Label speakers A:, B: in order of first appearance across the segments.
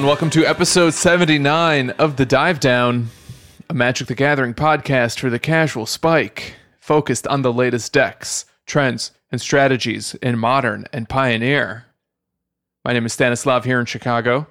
A: and welcome to episode 79 of The Dive Down, a Magic the Gathering podcast for the casual spike, focused on the latest decks, trends, and strategies in modern and pioneer. My name is Stanislav here in Chicago,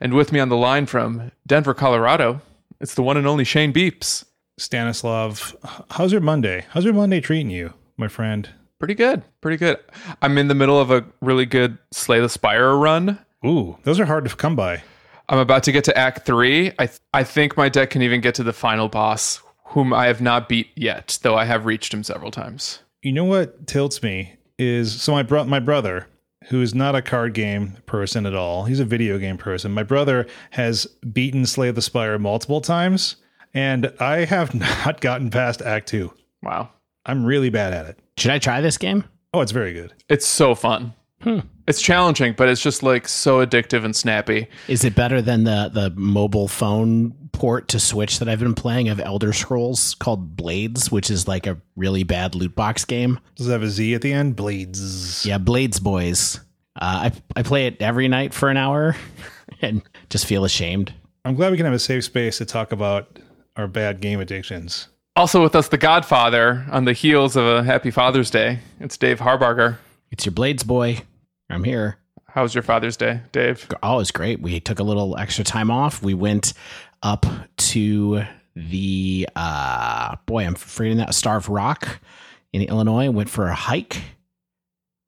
A: and with me on the line from Denver, Colorado, it's the one and only Shane Beeps.
B: Stanislav, how's your Monday? How's your Monday treating you, my friend?
A: Pretty good, pretty good. I'm in the middle of a really good Slay the Spire run.
B: Ooh, those are hard to come by.
A: I'm about to get to Act Three. I th- I think my deck can even get to the final boss, whom I have not beat yet, though I have reached him several times.
B: You know what tilts me is so my bro- my brother, who is not a card game person at all. He's a video game person. My brother has beaten Slay the Spire multiple times, and I have not gotten past Act Two.
A: Wow,
B: I'm really bad at it.
C: Should I try this game?
B: Oh, it's very good.
A: it's so fun. Hmm. It's challenging, but it's just like so addictive and snappy.
C: Is it better than the the mobile phone port to Switch that I've been playing of Elder Scrolls called Blades, which is like a really bad loot box game?
B: Does it have a Z at the end? Blades.
C: Yeah, Blades Boys. Uh, I I play it every night for an hour and just feel ashamed.
B: I'm glad we can have a safe space to talk about our bad game addictions.
A: Also with us, the Godfather, on the heels of a Happy Father's Day. It's Dave Harbarger.
C: It's your Blades boy. I'm here.
A: How was your Father's Day, Dave?
C: Oh, it's great. We took a little extra time off. We went up to the uh boy, I'm forgetting that Starved Rock in Illinois. Went for a hike,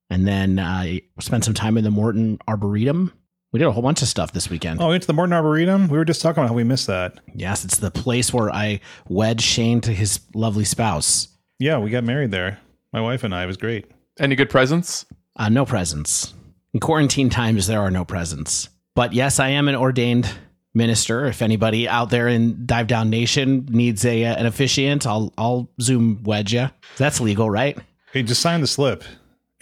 C: and then uh, spent some time in the Morton Arboretum. We did a whole bunch of stuff this weekend.
B: Oh, we went to the Morton Arboretum. We were just talking about how we missed that.
C: Yes, it's the place where I wed Shane to his lovely spouse.
B: Yeah, we got married there. My wife and I. It was great.
A: Any good presents?
C: Uh, no presents. In quarantine times, there are no presents. But yes, I am an ordained minister. If anybody out there in Dive Down Nation needs a uh, an officiant, I'll I'll Zoom wedge you. That's legal, right?
B: Hey, just sign the slip.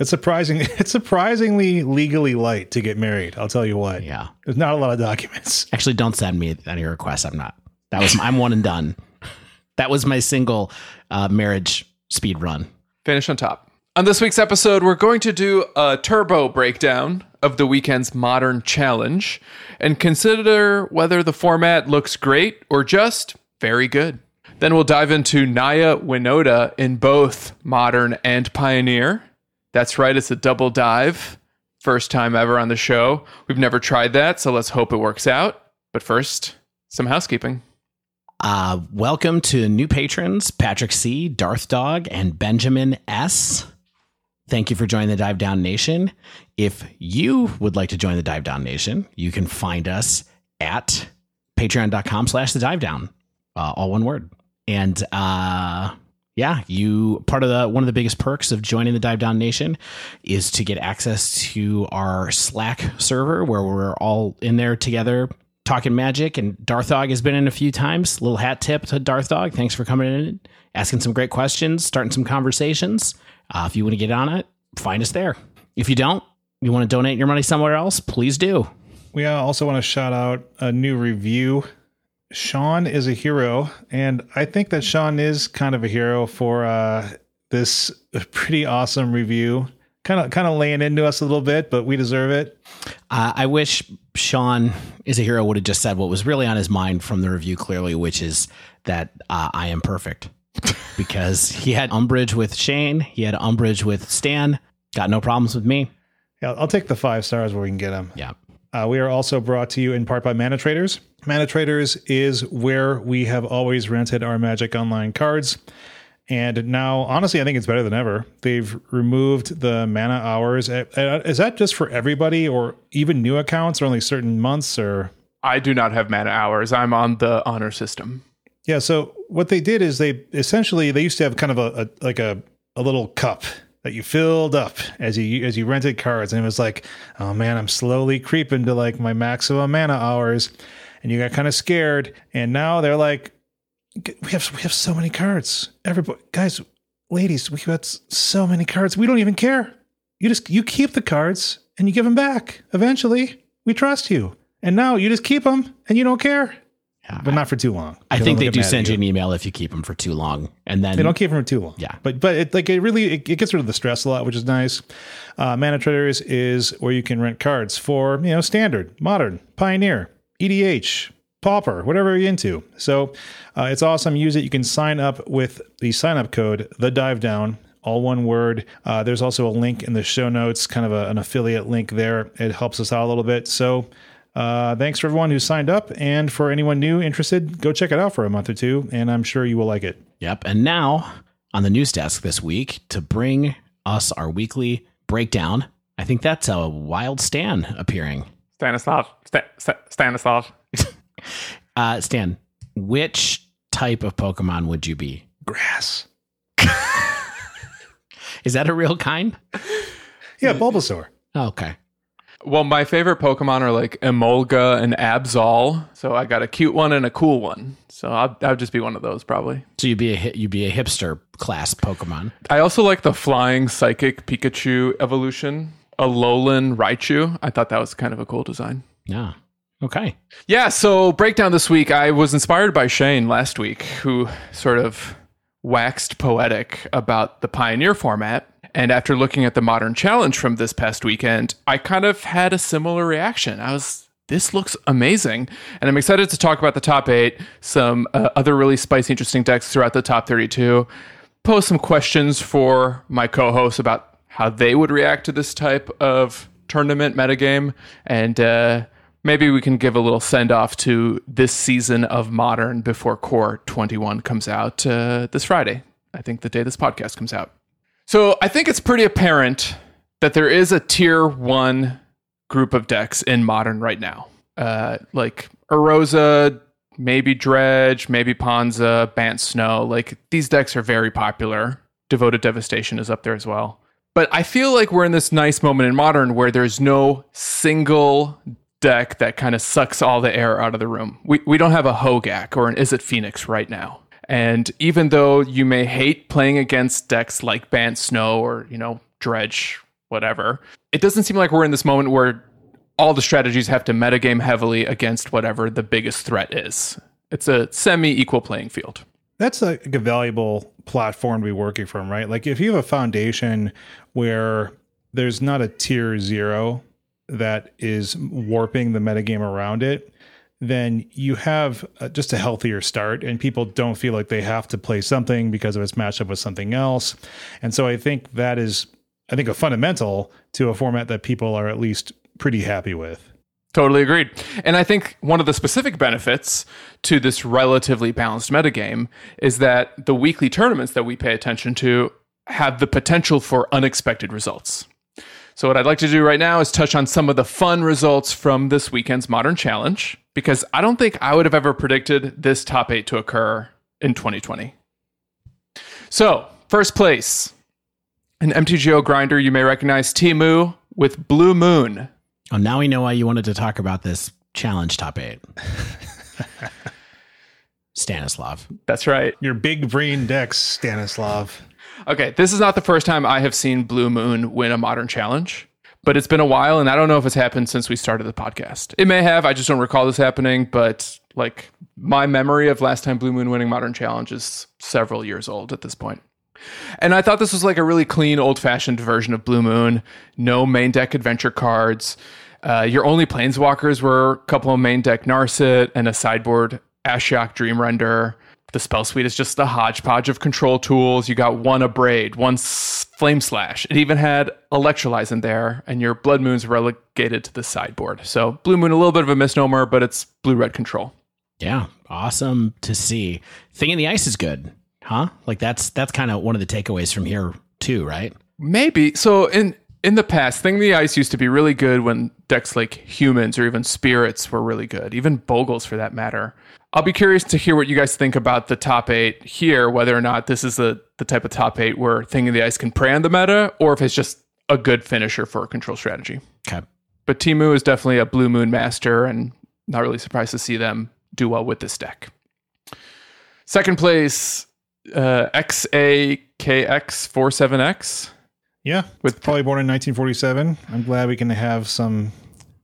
B: It's surprising. It's surprisingly legally light to get married. I'll tell you what.
C: Yeah.
B: There's not a lot of documents.
C: Actually, don't send me any requests. I'm not. That was I'm one and done. That was my single uh, marriage speed run.
A: Finish on top. On this week's episode, we're going to do a turbo breakdown of the weekend's modern challenge and consider whether the format looks great or just very good. Then we'll dive into Naya Winota in both modern and pioneer. That's right, it's a double dive. First time ever on the show. We've never tried that, so let's hope it works out. But first, some housekeeping.
C: Uh, welcome to new patrons Patrick C, Darth Dog, and Benjamin S. Thank you for joining the Dive Down Nation. If you would like to join the Dive Down Nation, you can find us at patreon.com slash the dive down. Uh, all one word. And uh yeah, you part of the one of the biggest perks of joining the Dive Down Nation is to get access to our Slack server where we're all in there together talking magic. And Darthog has been in a few times. Little hat tip to Darthog. Thanks for coming in, asking some great questions, starting some conversations. Uh, if you want to get on it, find us there. If you don't, you want to donate your money somewhere else, please do.
B: We also want to shout out a new review. Sean is a hero, and I think that Sean is kind of a hero for uh, this pretty awesome review. Kind of, kind of laying into us a little bit, but we deserve it.
C: Uh, I wish Sean is a hero would have just said what was really on his mind from the review clearly, which is that uh, I am perfect. because he had umbrage with Shane, he had umbrage with Stan, got no problems with me.
B: Yeah, I'll take the five stars where we can get them.
C: Yeah.
B: Uh, we are also brought to you in part by Mana Traders. Mana Traders is where we have always rented our Magic Online cards. And now, honestly, I think it's better than ever. They've removed the mana hours. Uh, uh, Is that just for everybody or even new accounts or only certain months or?
A: I do not have mana hours. I'm on the honor system.
B: Yeah. So what they did is they essentially, they used to have kind of a, a like a, a little cup that you filled up as you as you rented cards and it was like oh man i'm slowly creeping to like my maximum mana hours and you got kind of scared and now they're like we have we have so many cards everybody guys ladies we got so many cards we don't even care you just you keep the cards and you give them back eventually we trust you and now you just keep them and you don't care
C: Yeah,
B: but not for too long
C: I think they do send you an email if you keep them for too long. And then
B: they don't keep them for too long.
C: Yeah.
B: but but it like it really it, it gets rid of the stress a lot, which is nice. Uh, Mana Traders is where you can rent cards for you know standard, modern, pioneer, EDH, Pauper, whatever you're into. So uh, it's awesome. Use it. You can sign up with the sign up code, the dive down, all one word. Uh, there's also a link in the show notes, kind of a, an affiliate link there. It helps us out a little bit. So uh, thanks for everyone who signed up. And for anyone new interested, go check it out for a month or two, and I'm sure you will like it.
C: Yep. And now on the news desk this week to bring us our weekly breakdown. I think that's a wild Stan appearing.
A: Stanislav. Sta- Sta- Stanislav.
C: Uh, Stan, which type of Pokemon would you be?
B: Grass.
C: Is that a real kind?
B: Yeah, Bulbasaur.
C: Oh, okay.
A: Well, my favorite Pokemon are like Emolga and Absol. So I got a cute one and a cool one. So I'll, I'll just be one of those probably.
C: So you'd be a you'd be a hipster class Pokemon.
A: I also like the flying psychic Pikachu evolution, a Alolan Raichu. I thought that was kind of a cool design.
C: Yeah. Okay.
A: Yeah, so breakdown this week, I was inspired by Shane last week, who sort of waxed poetic about the Pioneer format. And after looking at the Modern Challenge from this past weekend, I kind of had a similar reaction. I was, this looks amazing. And I'm excited to talk about the top eight, some uh, other really spicy, interesting decks throughout the top 32, pose some questions for my co hosts about how they would react to this type of tournament metagame. And, uh, maybe we can give a little send off to this season of Modern before Core 21 comes out uh, this Friday. I think the day this podcast comes out. So I think it's pretty apparent that there is a tier one group of decks in Modern right now. Uh, like Uroza, maybe Dredge, maybe Ponza, Bant Snow. Like these decks are very popular. Devoted Devastation is up there as well. But I feel like we're in this nice moment in Modern where there's no single deck that kind of sucks all the air out of the room. We we don't have a Hogak or an Izzet Phoenix right now. And even though you may hate playing against decks like Bant Snow or, you know, Dredge, whatever, it doesn't seem like we're in this moment where all the strategies have to metagame heavily against whatever the biggest threat is. It's a semi equal playing field.
B: That's a, a valuable platform to be working from, right? Like if you have a foundation where there's not a tier zero that is warping the metagame around it, then you have uh, just a healthier start and people don't feel like they have to play something because of its matchup with something else. And so I think that is, I think, a fundamental to a format that people are at least pretty happy with.
A: Totally agreed. And I think one of the specific benefits to this relatively balanced metagame is that the weekly tournaments that we pay attention to have the potential for unexpected results. So, what I'd like to do right now is touch on some of the fun results from this weekend's Modern Challenge, because I don't think I would have ever predicted this top eight to occur in 2020. So, first place, an MTGO grinder you may recognize, Timu with Blue Moon.
C: Oh, now we know why you wanted to talk about this challenge top eight. Stanislav.
A: That's right.
B: Your big brain decks, Stanislav.
A: Okay, this is not the first time I have seen Blue Moon win a modern challenge, but it's been a while, and I don't know if it's happened since we started the podcast. It may have, I just don't recall this happening, but like my memory of last time Blue Moon winning modern challenge is several years old at this point. And I thought this was like a really clean, old fashioned version of Blue Moon. No main deck adventure cards. Uh, your only planeswalkers were a couple of main deck Narset and a sideboard Ashiok Dream Render. The spell suite is just a hodgepodge of control tools. You got one Abrade, one Flame Slash. It even had Electrolyze in there, and your Blood Moon's relegated to the sideboard. So Blue Moon, a little bit of a misnomer, but it's blue red control.
C: Yeah, awesome to see. Thing in the ice is good, huh? Like that's that's kind of one of the takeaways from here too, right?
A: Maybe. So in in the past, Thing of the Ice used to be really good when decks like humans or even spirits were really good, even Bogles for that matter. I'll be curious to hear what you guys think about the top eight here, whether or not this is the, the type of top eight where Thing of the Ice can prey on the meta, or if it's just a good finisher for a control strategy.
C: Okay.
A: But Timu is definitely a Blue Moon master, and not really surprised to see them do well with this deck. Second place, uh, XAKX47X.
B: Yeah, with probably born in 1947. I'm glad we can have some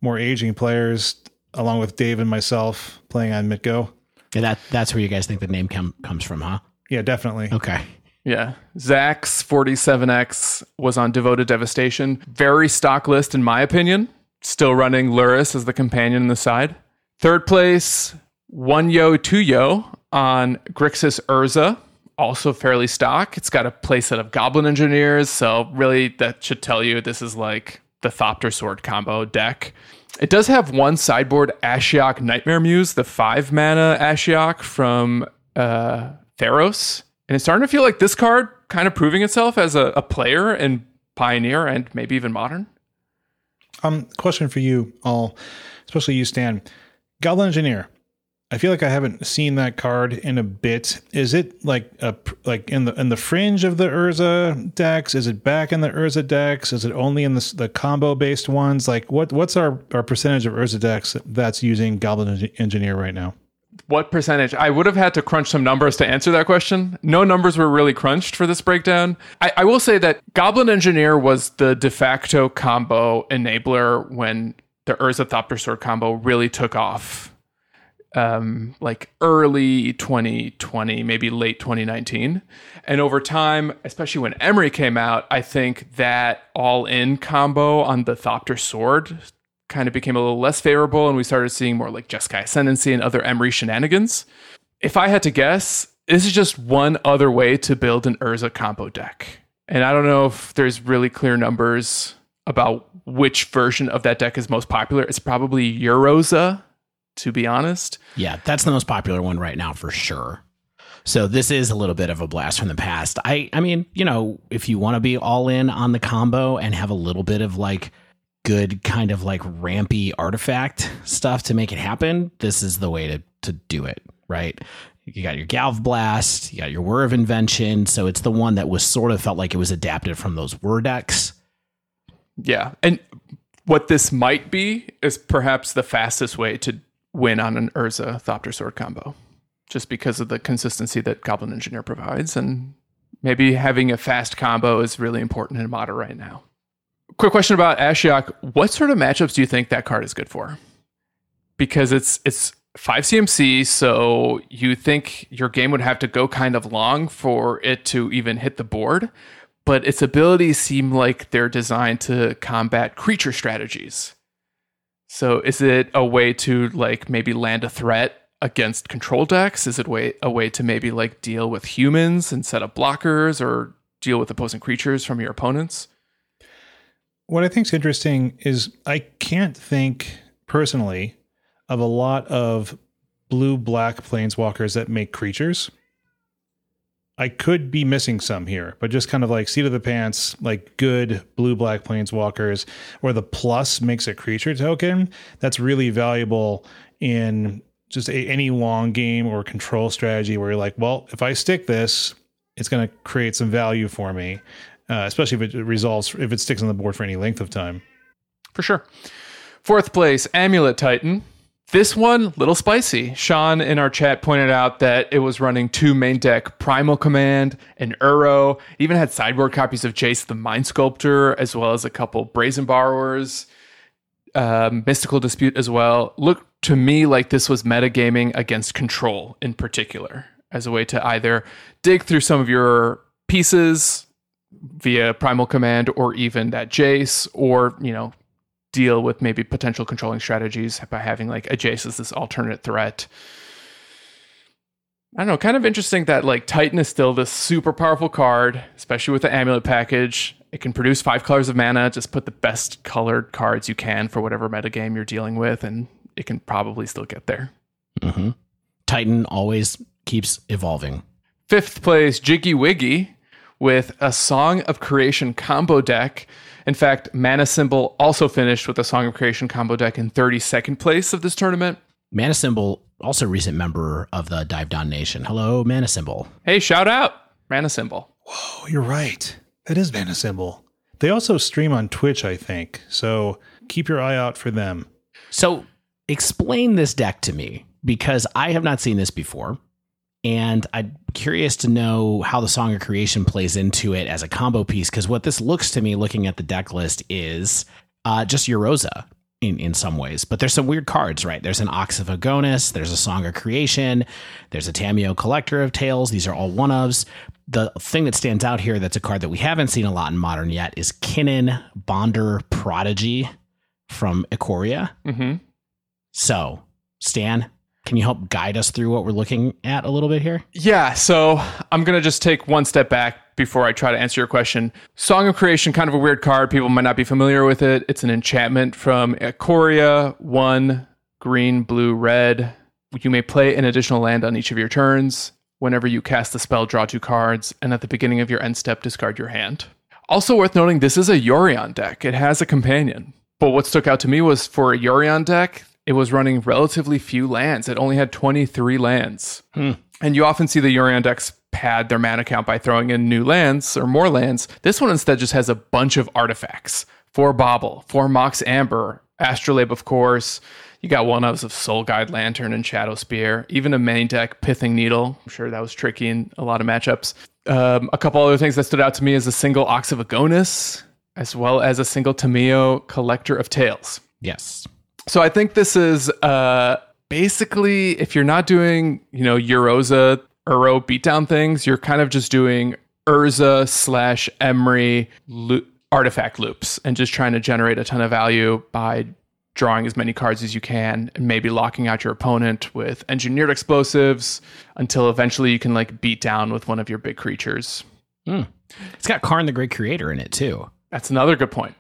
B: more aging players, along with Dave and myself, playing on Mitgo.
C: Yeah, that that's where you guys think the name com- comes from, huh?
B: Yeah, definitely.
C: Okay.
A: Yeah. Zach's 47X was on Devoted Devastation. Very stock list, in my opinion. Still running Lurrus as the companion in the side. Third place, one yo, two yo on Grixis Urza, also fairly stock. It's got a playset of Goblin Engineers, so really that should tell you this is like the Thopter Sword combo deck. It does have one sideboard Ashiok Nightmare Muse, the five mana Ashiok from uh, Theros. And it's starting to feel like this card kind of proving itself as a, a player in Pioneer and maybe even Modern.
B: Um, question for you all, especially you, Stan. Goblin Engineer. I feel like I haven't seen that card in a bit. Is it like a like in the in the fringe of the Urza decks? Is it back in the Urza decks? Is it only in the the combo based ones? Like what what's our our percentage of Urza decks that's using Goblin Engineer right now?
A: What percentage? I would have had to crunch some numbers to answer that question. No numbers were really crunched for this breakdown. I, I will say that Goblin Engineer was the de facto combo enabler when the Urza Thopter Sword combo really took off. Um, like early 2020, maybe late 2019. And over time, especially when Emry came out, I think that all in combo on the Thopter Sword kind of became a little less favorable, and we started seeing more like Jeskai Ascendancy and other Emry shenanigans. If I had to guess, this is just one other way to build an Urza combo deck. And I don't know if there's really clear numbers about which version of that deck is most popular. It's probably Uroza, to be honest.
C: Yeah, that's the most popular one right now for sure. So this is a little bit of a blast from the past. I I mean, you know, if you want to be all in on the combo and have a little bit of like good kind of like rampy artifact stuff to make it happen, this is the way to to do it, right? You got your Galv Blast, you got your Whir of Invention, so it's the one that was sort of felt like it was adapted from those Whir decks.
A: Yeah. And what this might be is perhaps the fastest way to win on an Urza Thopter Sword combo, just because of the consistency that Goblin Engineer provides. And maybe having a fast combo is really important in Modern right now. Quick question about Ashiok. What sort of matchups do you think that card is good for? Because it's it's 5 CMC, so you think your game would have to go kind of long for it to even hit the board but its abilities seem like they're designed to combat creature strategies. So is it a way to like maybe land a threat against control decks? Is it way a way to maybe like deal with humans and set up blockers or deal with opposing creatures from your opponents?
B: What I think is interesting is I can't think personally of a lot of blue black planeswalkers that make creatures. I could be missing some here, but just kind of like seat of the pants, like good blue black planeswalkers where the plus makes a creature token that's really valuable in just a, any long game or control strategy where you're like, well, if I stick this, it's going to create some value for me, uh, especially if it resolves, if it sticks on the board for any length of time.
A: For sure. Fourth place, Amulet Titan. This one, little spicy. Sean in our chat pointed out that it was running two main deck Primal Command and Uro. even had sideboard copies of Jace the Mind Sculptor, as well as a couple Brazen Borrowers, um, Mystical Dispute as well. Looked to me like this was metagaming against control in particular, as a way to either dig through some of your pieces via Primal Command or even that Jace, or, you know, deal with maybe potential controlling strategies by having like a Jace as this alternate threat. I don't know, kind of interesting that like Titan is still this super powerful card, especially with the amulet package. It can produce five colors of mana. Just put the best colored cards you can for whatever metagame you're dealing with, and it can probably still get there.
C: Mm-hmm. Titan always keeps evolving.
A: Fifth place, Jiggy Wiggy with a Song of Creation combo deck in fact, Mana Symbol also finished with a Song of Creation combo deck in 32nd place of this tournament.
C: Mana Symbol, also recent member of the Dive Down Nation. Hello, Mana Symbol.
A: Hey, shout out, Mana Symbol.
B: Whoa, you're right. That is Mana Symbol. They also stream on Twitch, I think. So keep your eye out for them.
C: So explain this deck to me because I have not seen this before. And I'm curious to know how the Song of Creation plays into it as a combo piece. Because what this looks to me, looking at the deck list, is uh, just Uroza in, in some ways. But there's some weird cards, right? There's an Ox of Agonas, there's a Song of Creation, there's a Tamiyo Collector of Tales. These are all one ofs. The thing that stands out here that's a card that we haven't seen a lot in modern yet is Kinnan Bonder Prodigy from Ikoria.
A: Mm-hmm.
C: So Stan, can you help guide us through what we're looking at a little bit here?
A: Yeah, so I'm going to just take one step back before I try to answer your question. Song of Creation, kind of a weird card. People might not be familiar with it. It's an enchantment from Ikoria, one green, blue, red. You may play an additional land on each of your turns. Whenever you cast the spell, draw two cards, and at the beginning of your end step, discard your hand. Also worth noting, this is a Yorion deck. It has a companion. But what stuck out to me was for a Yorion deck, it was running relatively few lands. It only had 23 lands. And you often see the Yorion decks pad their mana count by throwing in new lands or more lands. This one instead just has a bunch of artifacts. Four Bauble, four Mox Amber, Astrolabe, of course. You got one of Soul Guide Lantern and Shadow Spear, even a main deck Pithing Needle. I'm sure that was tricky in a lot of matchups. Um, a couple other things that stood out to me is a single Ox of Agonas, as well as a single Tamiyo Collector of Tales.
C: Yes.
A: So I think this is uh, basically if you're not doing, you know, Uroza Uro beatdown things, you're kind of just doing Urza slash Emry lo- artifact loops and just trying to generate a ton of value by drawing as many cards as you can and maybe locking out your opponent with engineered explosives until eventually you can like beat down with one of your big creatures.
C: It's got Karn the Great Creator in it too.
A: That's another good point.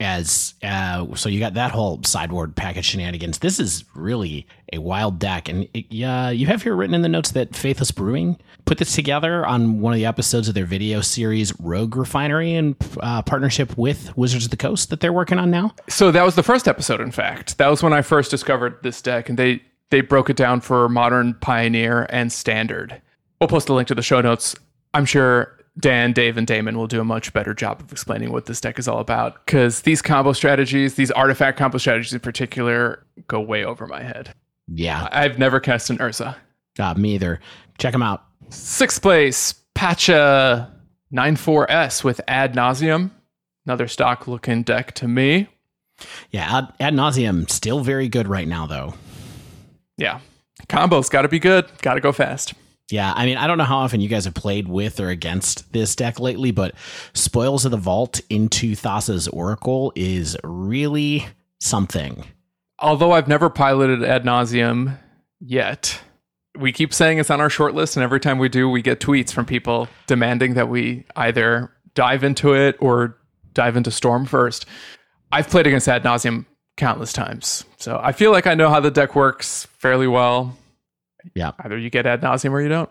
C: As uh, so, you got that whole sideboard package shenanigans. This is really a wild deck, and it, yeah, you have here written in the notes that Faithless Brewing put this together on one of the episodes of their video series Rogue Refinery in uh, partnership with Wizards of the Coast that they're working on now.
A: So that was the first episode, in fact. That was when I first discovered this deck, and they they broke it down for modern, pioneer, and standard. We'll post a link to the show notes. I'm sure Dan, Dave, and Damon will do a much better job of explaining what this deck is all about. Because these combo strategies, these artifact combo strategies in particular, go way over my head.
C: Yeah,
A: I've never cast an Urza.
C: uh, me either. Check them out.
A: Sixth place, Pacha 94S with Ad Nauseam. Another stock looking deck to me.
C: Yeah, ad, ad nauseam still very good right now though.
A: Yeah. Combos got to be good, got to go fast.
C: Yeah, I mean, I don't know how often you guys have played with or against this deck lately, but Spoils of the Vault into Thassa's Oracle is really something.
A: Although I've never piloted ad nauseam yet, we keep saying it's on our short list, and every time we do, we get tweets from people demanding that we either dive into it or dive into Storm first. I've played against ad nauseam countless times, so I feel like I know how the deck works fairly well.
C: Yeah.
A: Either you get ad nauseam or you don't.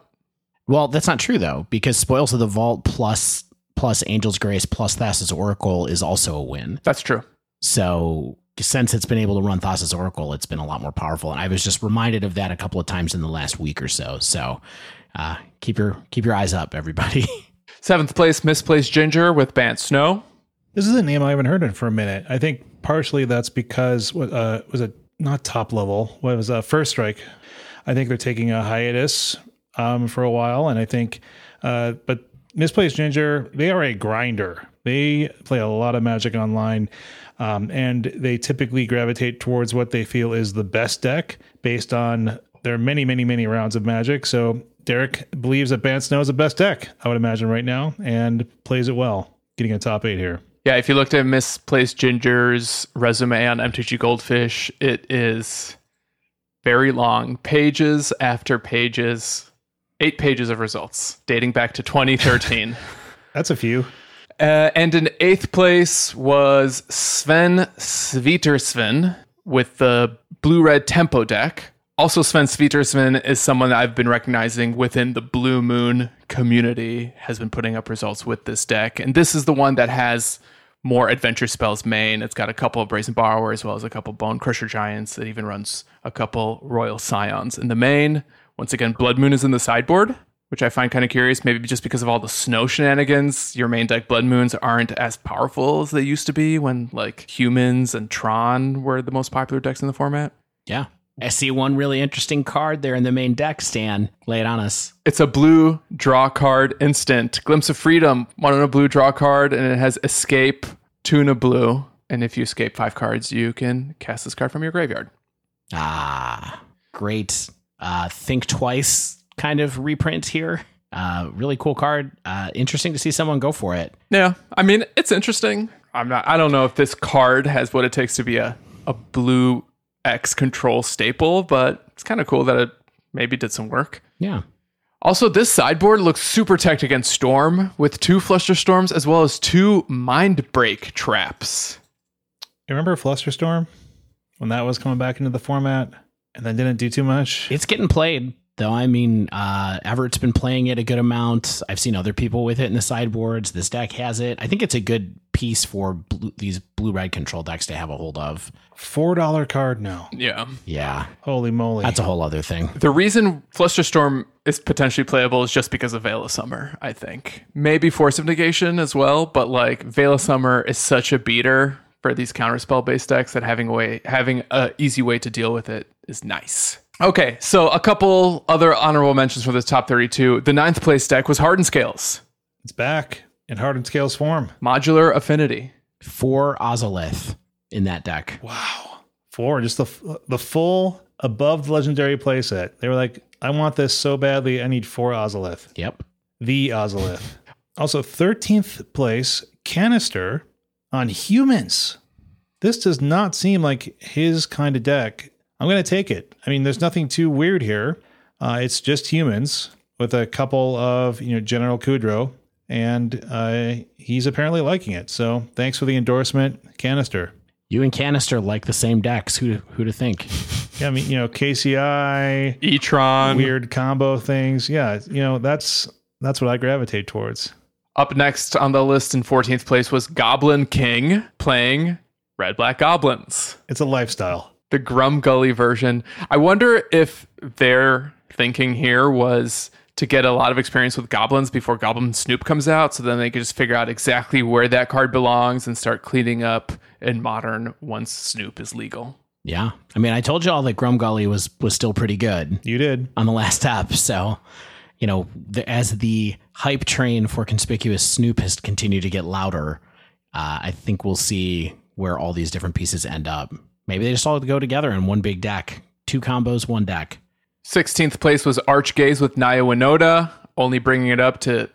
C: Well, that's not true though, because Spoils of the Vault plus plus Angel's Grace plus Thassa's Oracle is also a win.
A: That's true.
C: So since it's been able to run Thassa's Oracle, it's been a lot more powerful. And I was just reminded of that a couple of times in the last week or so. So uh, keep your keep your eyes up, everybody.
A: Seventh place, misplaced ginger with Bant Snow.
B: This is a name I haven't heard in for a minute. I think partially that's because what uh, was it not top level? What was uh, first strike? I think they're taking a hiatus um, for a while, and I think, uh, but misplaced ginger, they are a grinder. They play a lot of Magic online, um, and they typically gravitate towards what they feel is the best deck based on their many, many, many rounds of Magic. So Derek believes that Bant Snow is the best deck, I would imagine right now, and plays it well, getting a top eight here.
A: Yeah, if you looked at Misplaced Ginger's resume on MTG Goldfish, it is very long, pages after pages, eight pages of results dating back to 2013.
B: That's a few.
A: uh, and in eighth place was Sven Svitersven with the blue red tempo deck. Also, Sven Svitersven is someone that I've been recognizing within the Blue Moon community, has been putting up results with this deck. And this is the one that has more adventure spells main. It's got a couple of Brazen Borrower as well as a couple Bone Crusher Giants. It even runs a couple Royal Scions in the main. Once again, Blood Moon is in the sideboard, which I find kind of curious. Maybe just because of all the snow shenanigans, your main deck Blood Moons aren't as powerful as they used to be when like humans and Tron were the most popular decks in the format.
C: yeah. I see one really interesting card there in the main deck, Stan. Lay it on us.
A: It's a blue draw card instant. Glimpse of Freedom, one on a blue draw card, and it has Escape, Tuna blue. And if you escape five cards, you can cast this card from your graveyard.
C: Ah, great. Uh, think twice kind of reprint here. Uh, really cool card. Uh, interesting to see someone go for it.
A: Yeah, I mean it's interesting. I'm not. I don't know if this card has what it takes to be a a blue X control staple, but it's kind of cool that it maybe did some work.
C: Yeah.
A: Also, this sideboard looks super tech against Storm with two Flusterstorms as well as two Mind Break traps.
B: You remember Flusterstorm when that was coming back into the format and then didn't do too much?
C: It's getting played though. I mean, uh, Everett's been playing it a good amount. I've seen other people with it in the sideboards. This deck has it. I think it's a good piece for blue, these blue red control decks to have a hold of.
B: Four dollar card now.
A: Yeah.
C: Yeah,
B: Holy moly!
C: that's a whole other thing.
A: The reason Flusterstorm is potentially playable is just because of Veil of Summer, I think. Maybe Force of Negation as well, but like Veil of Summer is such a beater for these counterspell based decks that having a way having a easy way to deal with it is nice. Okay, so a couple other honorable mentions for this top 32. The ninth place deck was Hardened Scales,
B: it's back in hardened scales form.
A: Modular Affinity.
C: Four Ozolith in that deck.
B: Wow, four just the the full above the legendary playset. They were like, I want this so badly. I need four Ozolith.
C: Yep.
B: The Ozolith. Also, thirteenth place canister on humans. This does not seem like his kind of deck. I'm going to take it. I mean, there's nothing too weird here. Uh, it's just humans with a couple of you know General Kudro, and uh, he's apparently liking it. So thanks for the endorsement, canister.
C: You and Canister like the same decks. Who who to think?
B: Yeah, I mean you know KCI
A: E-tron.
B: weird combo things. Yeah, you know that's that's what I gravitate towards.
A: Up next on the list in 14th place was Goblin King playing Red Black Goblins.
B: It's a lifestyle.
A: The Grum Gully version. I wonder if their thinking here was to get a lot of experience with goblins before Goblin Snoop comes out, so then they could just figure out exactly where that card belongs and start cleaning up in modern once Snoop is legal.
C: Yeah. I mean, I told you all that Grumgully was was still pretty good
B: You did.
C: on the last step. So, you know, the, as the hype train for conspicuous Snoop has continued to get louder, uh, I think we'll see where all these different pieces end up. Maybe they just all go together in one big deck. Two combos, one deck.
A: 16th place was Archgaze with Naya Winota, only bringing it up to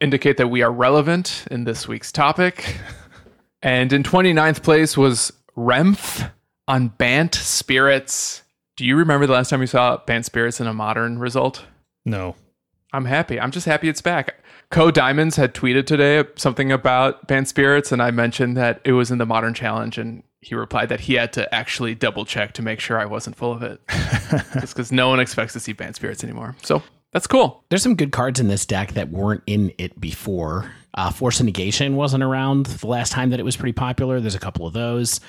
A: indicate that we are relevant in this week's topic. and in 29th place was Remph on Bant Spirits. Do you remember the last time you saw Bant Spirits in a modern result?
B: No.
A: I'm happy. I'm just happy it's back. Co Diamonds had tweeted today something about Bant Spirits, and I mentioned that it was in the Modern Challenge, and he replied that he had to actually double check to make sure I wasn't full of it. just because no one expects to see Bant Spirits anymore. So that's cool.
C: There's some good cards in this deck that weren't in it before. Uh, Force of Negation wasn't around the last time that it was pretty popular. There's a couple of those.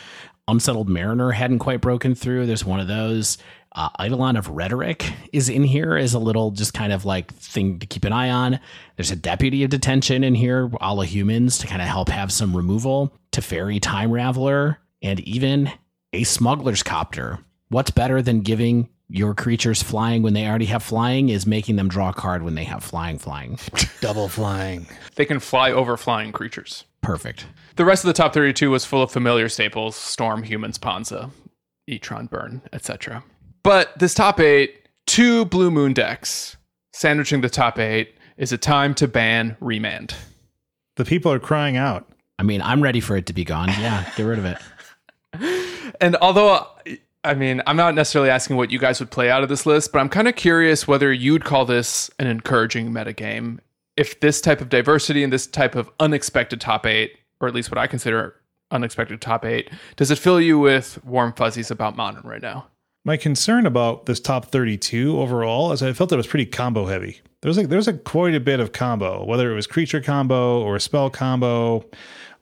C: Unsettled Mariner hadn't quite broken through. There's one of those. Uh, Eidolon of Rhetoric is in here as a little just kind of like thing to keep an eye on. There's a Deputy of Detention in here, a la humans, to kind of help have some removal. Teferi Time Raveler, and even a Smuggler's Copter. What's better than giving your creatures flying when they already have flying is making them draw a card when they have flying flying.
B: Double flying.
A: They can fly over flying creatures.
C: Perfect.
A: The rest of the top 32 was full of familiar staples Storm, Humans, Ponza, Etron, Burn, etc. But this top eight, two Blue Moon decks, sandwiching the top eight, is a time to ban Remand.
B: The people are crying out.
C: I mean, I'm ready for it to be gone. Yeah, get rid of it.
A: And although, I mean, I'm not necessarily asking what you guys would play out of this list, but I'm kind of curious whether you'd call this an encouraging metagame. If this type of diversity and this type of unexpected top eight, or at least what I consider unexpected top eight, does it fill you with warm fuzzies about modern right now?
B: My concern about this top 32 overall is I felt it was pretty combo heavy. There's like there's a quite a bit of combo, whether it was creature combo or spell combo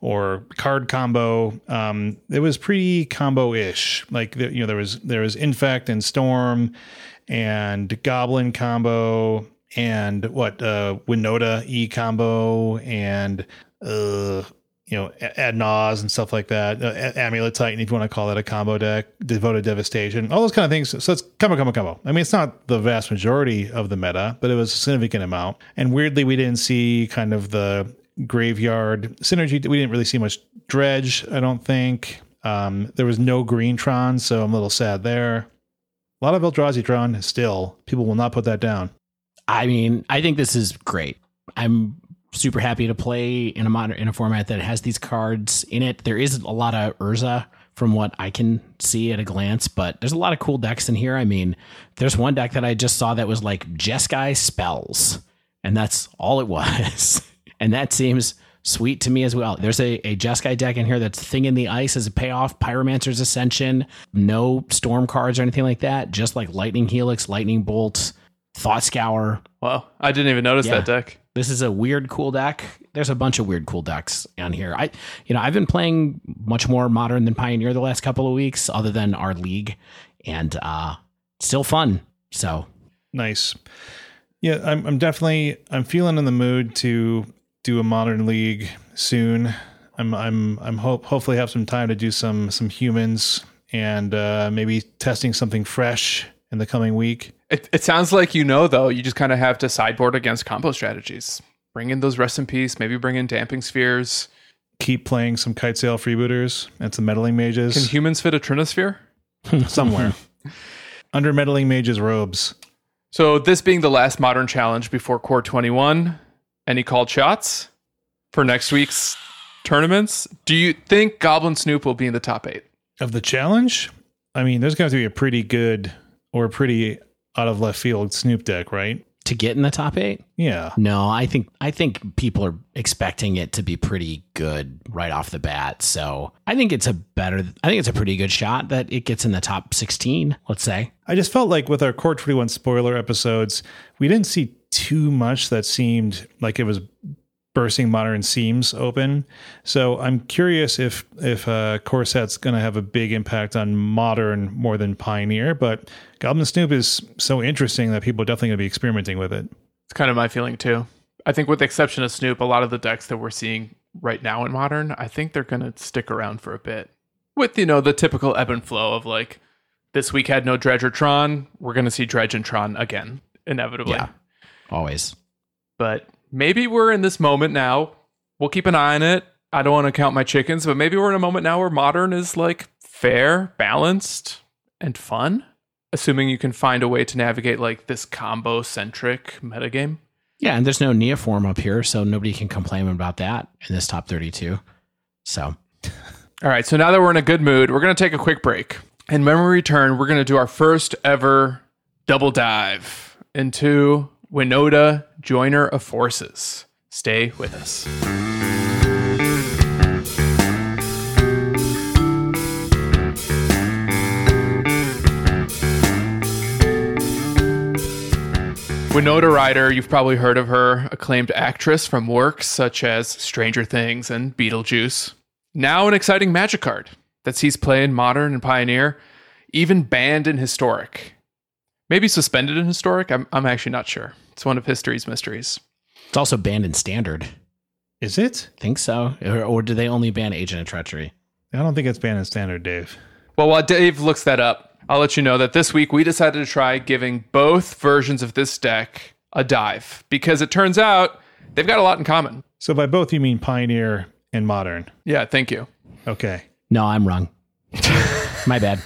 B: or card combo. Um, it was pretty combo-ish. Like you know, there was there was infect and storm and goblin combo and what uh Winota E combo and uh you know, ad nause and stuff like that. Uh, Amulet Titan, if you want to call that a combo deck, Devoted Devastation, all those kind of things. So it's combo, combo, combo. I mean, it's not the vast majority of the meta, but it was a significant amount. And weirdly, we didn't see kind of the graveyard synergy. We didn't really see much dredge, I don't think. Um, there was no green Tron, so I'm a little sad there. A lot of Eldrazi Tron still. People will not put that down.
C: I mean, I think this is great. I'm super happy to play in a modern in a format that has these cards in it. There is a lot of Urza from what I can see at a glance, but there's a lot of cool decks in here. I mean, there's one deck that I just saw that was like Jeskai spells, and that's all it was. and that seems sweet to me as well. There's a, a Jeskai deck in here that's Thing in the Ice as a payoff, Pyromancer's Ascension, no storm cards or anything like that, just like Lightning Helix, Lightning Bolt, Thought Scour.
A: Wow, I didn't even notice
C: Yeah.
A: that deck.
C: This is a weird cool deck. There's a bunch of weird cool decks on here. I you know, I've been playing much more modern than Pioneer the last couple of weeks, other than our league, and uh still fun. So
B: Nice. Yeah, I'm, I'm definitely I'm feeling in the mood to do a modern league soon. I'm I'm I'm hope hopefully have some time to do some some humans and uh, maybe testing something fresh in the coming week.
A: It, it sounds like you know though. You just kind of have to sideboard against combo strategies. Bring in those rest in peace. Maybe bring in damping spheres.
B: Keep playing some kite sail freebooters and some meddling mages
A: Can humans fit a trinosphere?
B: somewhere under meddling mages robes.
A: So this being the last modern challenge before Core 21, any called shots for next week's tournaments? Do you think Goblin Snoop will be in the top eight?
B: of the challenge, I mean, there's going to be a pretty good or a pretty out of left field Snoop deck, right?
C: to get in the top eight?
B: Yeah.
C: No, I think I think people are expecting it to be pretty good right off the bat. So I think it's a better I think it's a pretty good shot that it gets in the top sixteen, let's say.
B: I just felt like with our Core 21 spoiler episodes, we didn't see too much that seemed like it was bursting modern seams open. So I'm curious if if uh, Core Set's going to have a big impact on modern more than Pioneer. But Goblin Snoop is so interesting that people are definitely going to be experimenting with it.
A: It's kind of my feeling too. I think with the exception of Snoop, a lot of the decks that we're seeing right now in modern, I think they're going to stick around for a bit. With, you know, the typical ebb and flow of like, this week had no Dredge or Tron. We're going to see Dredge and Tron again, inevitably.
C: Yeah. Always.
A: but maybe we're in this moment now. We'll keep an eye on it. I don't want to count my chickens, but maybe we're in a moment now where modern is like fair, balanced, and fun. Assuming you can find a way to navigate like this combo centric metagame.
C: Yeah, and there's no neoform up here, so nobody can complain about that in this top 32. So,
A: All right, so now that we're in a good mood, we're going to take a quick break. And when we return, we're going to do our first ever double dive into Winota Joiner of Forces. Stay with us. Winona Ryder, you've probably heard of her, acclaimed actress from works such as Stranger Things and Beetlejuice. Now an exciting magic card that sees play in modern and pioneer, even banned in historic. Maybe suspended in historic? I'm, I'm actually not sure. It's one of history's mysteries.
C: it's also banned in standard.
B: Is it?
C: Think so? Or, or do they only ban Agent of Treachery?
B: I don't think it's banned in standard, Dave.
A: Well, while Dave looks that up, I'll let you know that this week we decided to try giving both versions of this deck a dive because it turns out they've got a lot in common.
B: So by both you mean Pioneer and Modern.
A: Yeah, thank you.
B: Okay.
C: No, I'm wrong. My bad.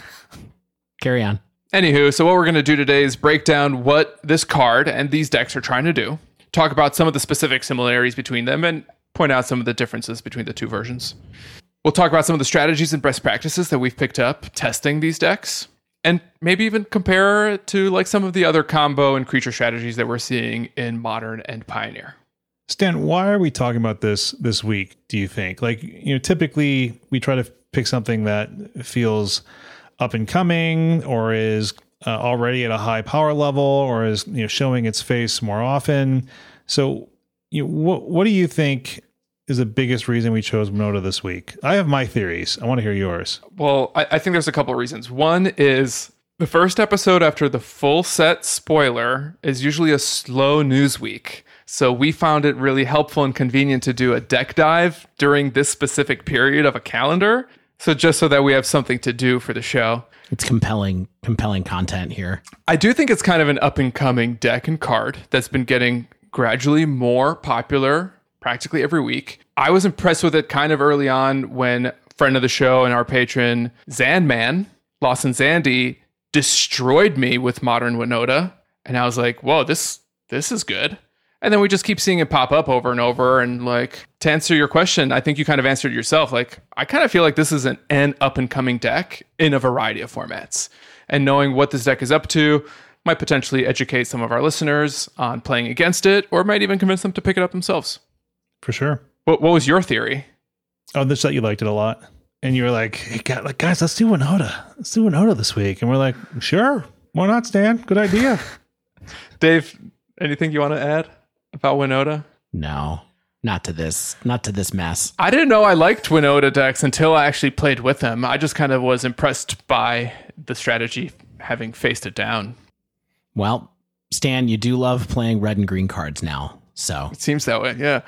C: Carry on.
A: Anywho, so what we're going to do today is break down what this card and these decks are trying to do, talk about some of the specific similarities between them, and point out some of the differences between the two versions. We'll talk about some of the strategies and best practices that we've picked up testing these decks, and maybe even compare it to like some of the other combo and creature strategies that we're seeing in Modern and Pioneer.
B: Stan, why are we talking about this this week, do you think? Like, you know, typically we try to pick something that feels up and coming or is uh, already at a high power level or is, you know, showing its face more often. So, you know, what what do you think is the biggest reason we chose Winota this week? I have my theories. I want to hear yours.
A: Well, I, I think there's a couple of reasons. One is the first episode after the full set spoiler is usually a slow news week. So we found it really helpful and convenient to do a deck dive during this specific period of a calendar. So just so that we have something to do for the show.
C: It's compelling, compelling content here.
A: I do think it's kind of an up and coming deck and card that's been getting gradually more popular practically every week. I was impressed with it kind of early on when friend of the show and our patron Zanman, Lawson Zandy, destroyed me with Modern Winota, and I was like, "Whoa, this this is good." And then we just keep seeing it pop up over and over. And like to answer your question, I think you kind of answered yourself. Like I kind of feel like this is an, an up and coming deck in a variety of formats. And knowing what this deck is up to might potentially educate some of our listeners on playing against it, or might even convince them to pick it up themselves.
B: For sure.
A: What, what was your theory?
B: Oh, this that you liked it a lot. And you were like, hey, God, like, guys, let's do Winota. Let's do Winota this week. And we're like, sure. Why not, Stan? Good idea.
A: Dave, anything you want to add about Winota?
C: No, not to this, not to this mess.
A: I didn't know I liked Winota decks until I actually played with them. I just kind of was impressed by the strategy having faced it down.
C: Well, Stan, you do love playing red and green cards now. So
A: It seems that way, yeah.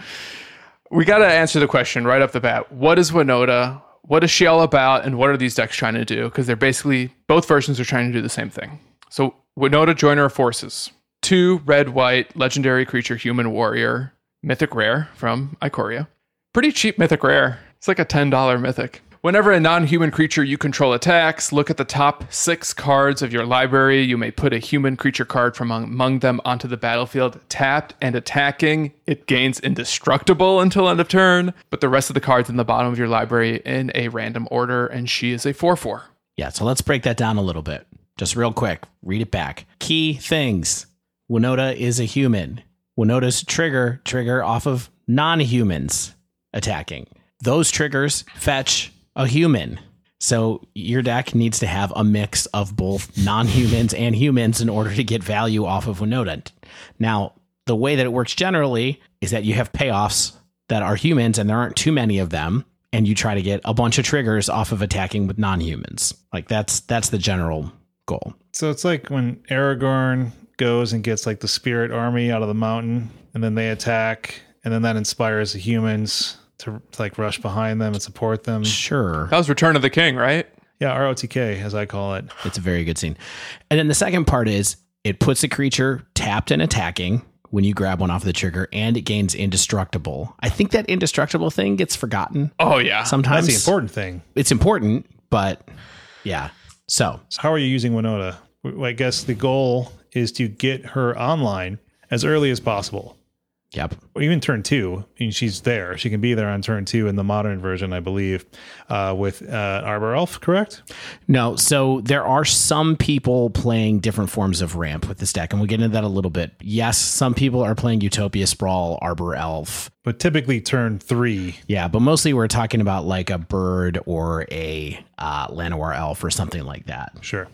A: We got to answer the question right off the bat. What is Winota? What is she all about? And what are these decks trying to do? Because they're basically, both versions are trying to do the same thing. So, Winota Joiner of Forces. Two red white legendary creature human warrior, mythic rare from Ikoria. Pretty cheap mythic rare. It's like a $10 mythic. Whenever a non human creature you control attacks, look at the top six cards of your library. You may put a human creature card from among them onto the battlefield. Tapped and attacking, it gains indestructible until end of turn, but the rest of the cards in the bottom of your library in a random order, and she is a 4 4.
C: yeah, so let's break that down a little bit. Just real quick, read it back. Key things. Winota is a human. Winota's trigger trigger off of non-humans attacking. Those triggers fetch a human. So your deck needs to have a mix of both non-humans and humans in order to get value off of Winota. Now, the way that it works generally is that you have payoffs that are humans and there aren't too many of them and you try to get a bunch of triggers off of attacking with non-humans. Like that's that's the general goal.
B: So it's like when Aragorn goes and gets like the spirit army out of the mountain and then they attack and then that inspires the humans to like rush behind them and support them.
C: Sure.
A: That was Return of the King, right?
B: Yeah, ROTK as I call it.
C: It's a very good scene. And then the second part is it puts a creature tapped and attacking when you grab one off the trigger and it gains indestructible. I think that indestructible thing gets forgotten
A: Oh, yeah.
C: sometimes.
B: That's the important thing.
C: It's important, but yeah. So,
B: So how are you using Winota? I guess the goal is to get her online as early as possible.
C: yep.
B: Or even turn two. I mean, she's there. She can be there on turn two in the modern version, I believe, uh, with uh, Arbor Elf, correct?
C: No, so there are some people playing different forms of ramp with this deck, and we'll get into that a little bit. Yes, some people are playing Utopia Sprawl, Arbor Elf.
B: But typically turn three.
C: Yeah, but mostly we're talking about like a bird or a uh, Llanowar Elf or something like that.
B: Sure.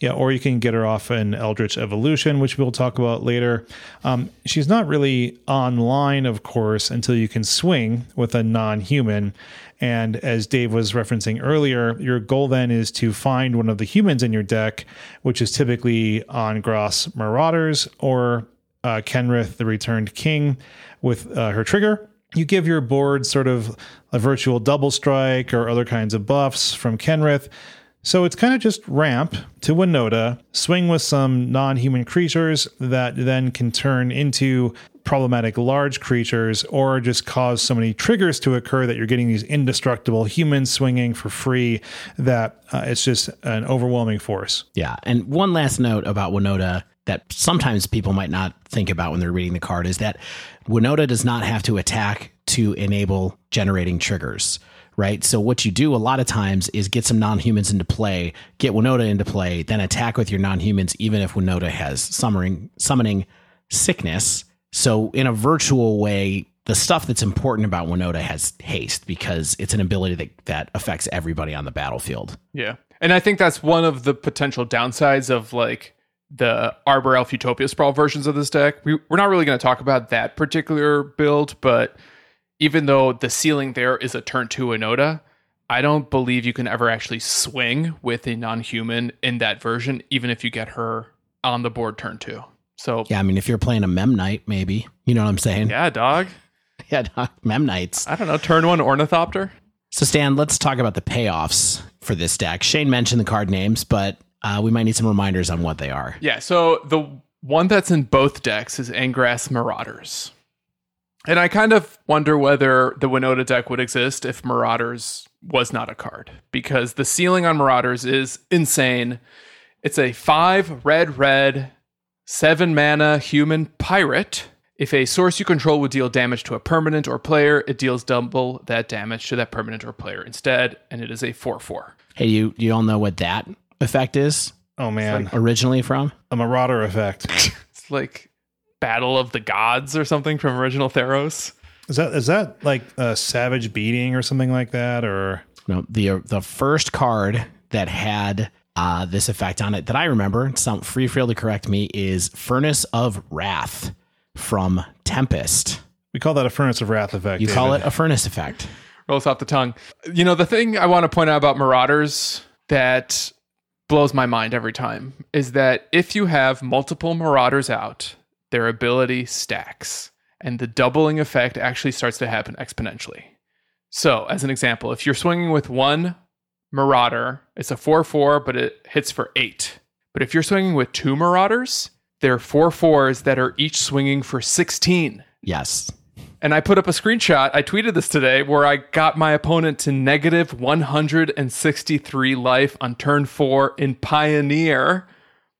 B: Yeah, or you can get her off an Eldritch Evolution, which we'll talk about later. Um, she's not really online, of course, until you can swing with a non human. And as Dave was referencing earlier, your goal then is to find one of the humans in your deck, which is typically Angrath's Marauders or uh, Kenrith, the Returned King, with uh, her trigger. You give your board sort of a virtual double strike or other kinds of buffs from Kenrith. So it's kind of just ramp to Winota, swing with some non human creatures that then can turn into problematic large creatures or just cause so many triggers to occur that you're getting these indestructible humans swinging for free that uh, it's just an overwhelming force.
C: Yeah, and one last note about Winota that sometimes people might not think about when they're reading the card is that Winota does not have to attack to enable generating triggers. Right. So what you do a lot of times is get some non-humans into play, get Winota into play, then attack with your non-humans, even if Winota has summoning summoning sickness. So in a virtual way, the stuff that's important about Winota has haste because it's an ability that, that affects everybody on the battlefield.
A: Yeah. And I think that's one of the potential downsides of like the Arbor Elf Utopia Sprawl versions of this deck. We, we're not really going to talk about that particular build, but even though the ceiling there is a turn two Winota, I don't believe you can ever actually swing with a non human in that version, even if you get her on the board turn two. So,
C: Yeah, I mean, if you're playing a Memnite, maybe. You know what I'm saying?
A: yeah, dog.
C: Yeah, Memnites.
A: I don't know, turn one Ornithopter.
C: So, Stan, let's talk about the payoffs for this deck. Shane mentioned the card names, but uh, we might need some reminders on what they are.
A: Yeah, so the one that's in both decks is Angrath's Marauders. And I kind of wonder whether the Winota deck would exist if Marauders was not a card, because the ceiling on Marauders is insane. It's a five red, red, seven mana human pirate. If a source you control would deal damage to a permanent or player, it deals double that damage to that permanent or player instead, and it is a 4 4.
C: Hey, you you all know what that effect is
B: Oh man,
C: originally from?
B: a marauder effect.
A: It's like Battle of the Gods or something from original Theros.
B: Is that is that like a savage beating or something like that? Or
C: No, the the first card that had uh, this effect on it that I remember, some free feel to correct me, is Furnace of Wrath from Tempest.
B: we call that a furnace of wrath effect.
C: You call it a furnace effect.
A: rolls off the tongue. You know, the thing I want to point out about Marauders that blows my mind every time is that if you have multiple Marauders out, their ability stacks, and the doubling effect actually starts to happen exponentially. So, as an example, if you're swinging with one Marauder, it's a 4 4, but it hits for 8. But if you're swinging with two Marauders, they're 4 4s that are each swinging for 16.
C: Yes.
A: And I put up a screenshot. I tweeted this today where I got my opponent to negative 163 life on turn four in Pioneer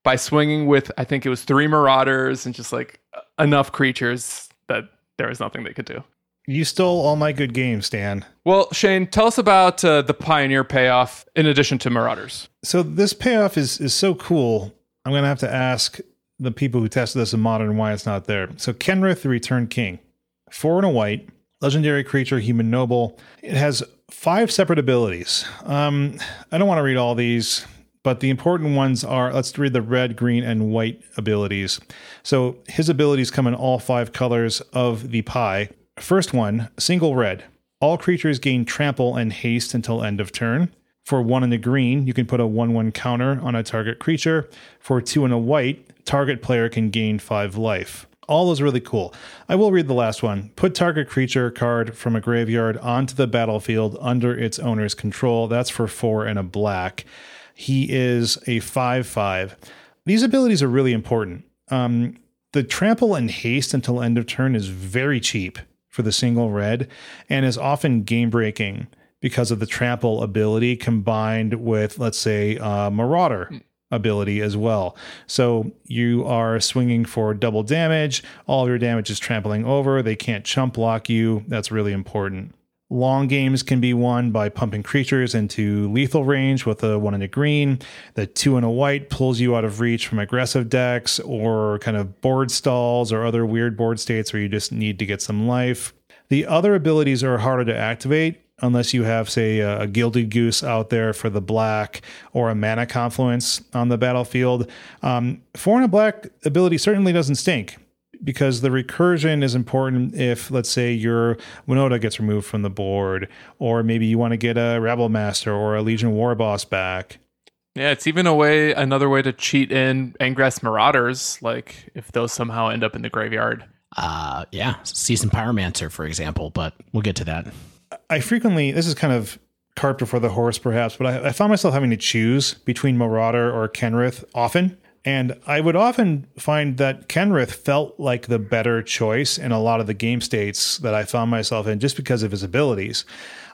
A: by swinging with, I think it was three Marauders and just like enough creatures that there was nothing they could do.
B: You stole all my good games, Stan.
A: Well, Shane, tell us about uh, the Pioneer payoff in addition to Marauders.
B: So this payoff is is so cool. I'm gonna have to ask the people who tested this in modern why it's not there. So Kenrith, the Returned King, four and a white, legendary creature, human noble. It has five separate abilities. Um, I don't want to read all these, but the important ones are let's read the red, green, and white abilities. So his abilities come in all five colors of the pie. First one, single red. All creatures gain trample and haste until end of turn. For one in the green, you can put a 1 1 counter on a target creature. For two in a white, target player can gain five life. All those really cool. I will read the last one. Put target creature card from a graveyard onto the battlefield under its owner's control. That's for four and a black. He is a 5 5. These abilities are really important. Um, the trample and haste until end of turn is very cheap for the single red and is often game breaking because of the trample ability combined with, let's say, uh, Marauder ability as well. So you are swinging for double damage. All of your damage is trampling over. They can't chump block you. That's really important. Long games can be won by pumping creatures into lethal range with a one in a green. The two in a white pulls you out of reach from aggressive decks or kind of board stalls or other weird board states where you just need to get some life. The other abilities are harder to activate unless you have, say, a, a gilded goose out there for the black or a mana confluence on the battlefield. Um, four and a black ability certainly doesn't stink because the recursion is important if, let's say, your Winota gets removed from the board, or maybe you want to get a Rabble Master or a Legion War Boss back.
A: Yeah, it's even a way, another way to cheat in Angrath's Marauders, like if those somehow end up in the graveyard.
C: Uh, yeah, Seasoned Pyromancer, for example, but we'll get to that.
B: I frequently, this is kind of cart before the horse, perhaps, but I, I found myself having to choose between Marauder or Kenrith often. And I would often find that Kenrith felt like the better choice in a lot of the game states that I found myself in just because of his abilities.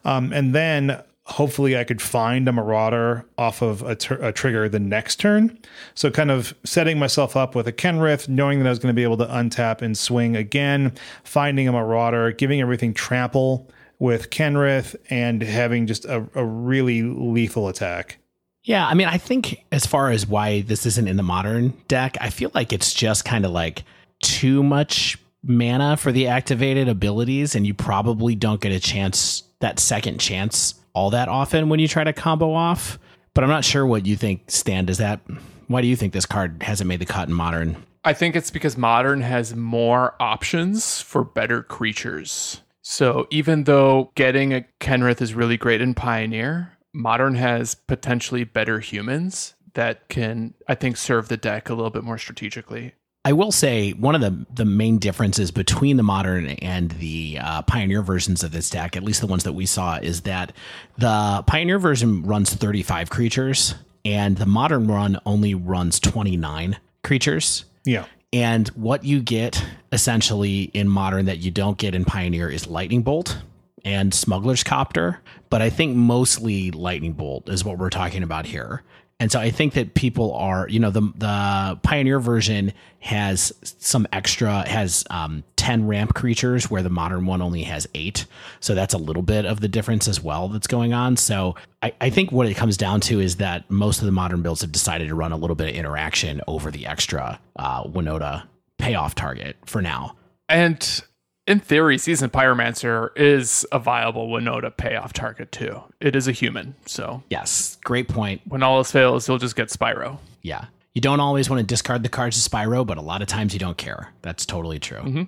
B: Um, and then hopefully I could find a Marauder off of a, tur- a trigger the next turn. So, kind of setting myself up with a Kenrith, knowing that I was going to be able to untap and swing again, finding a Marauder, giving everything trample with Kenrith, and having just a, a really lethal attack.
C: Yeah, I mean, I think as far as why this isn't in the modern deck, I feel like it's just kind of like too much mana for the activated abilities, and you probably don't get a chance, that second chance, all that often when you try to combo off. But I'm not sure what you think, Stan. Does that, why do you think this card hasn't made the cut in modern?
A: I think it's because modern has more options for better creatures. So even though getting a Kenrith is really great in Pioneer, modern has potentially better humans that can, I think, serve the deck a little bit more strategically.
C: I will say one of the the main differences between the modern and the uh, pioneer versions of this deck, at least the ones that we saw, is that the pioneer version runs 35 creatures and the modern run only runs 29 creatures.
B: Yeah.
C: And what you get essentially in modern that you don't get in pioneer is lightning bolt and smuggler's copter, but I think mostly lightning bolt is what we're talking about here. And so I think that people are, you know, the the Pioneer version has some extra, has um, 10 ramp creatures where the modern one only has eight. So that's a little bit of the difference as well that's going on. So I, I think what it comes down to is that most of the modern builds have decided to run a little bit of interaction over the extra uh, Winota payoff target for now.
A: And in theory, Seasoned Pyromancer is a viable Winota payoff target too. It is a human, so
C: Yes, great point.
A: when all else fails, you'll just get Spyro.
C: Yeah. You don't always want to discard the cards to Spyro, but a lot of times you don't care. That's totally true. Mm-hmm.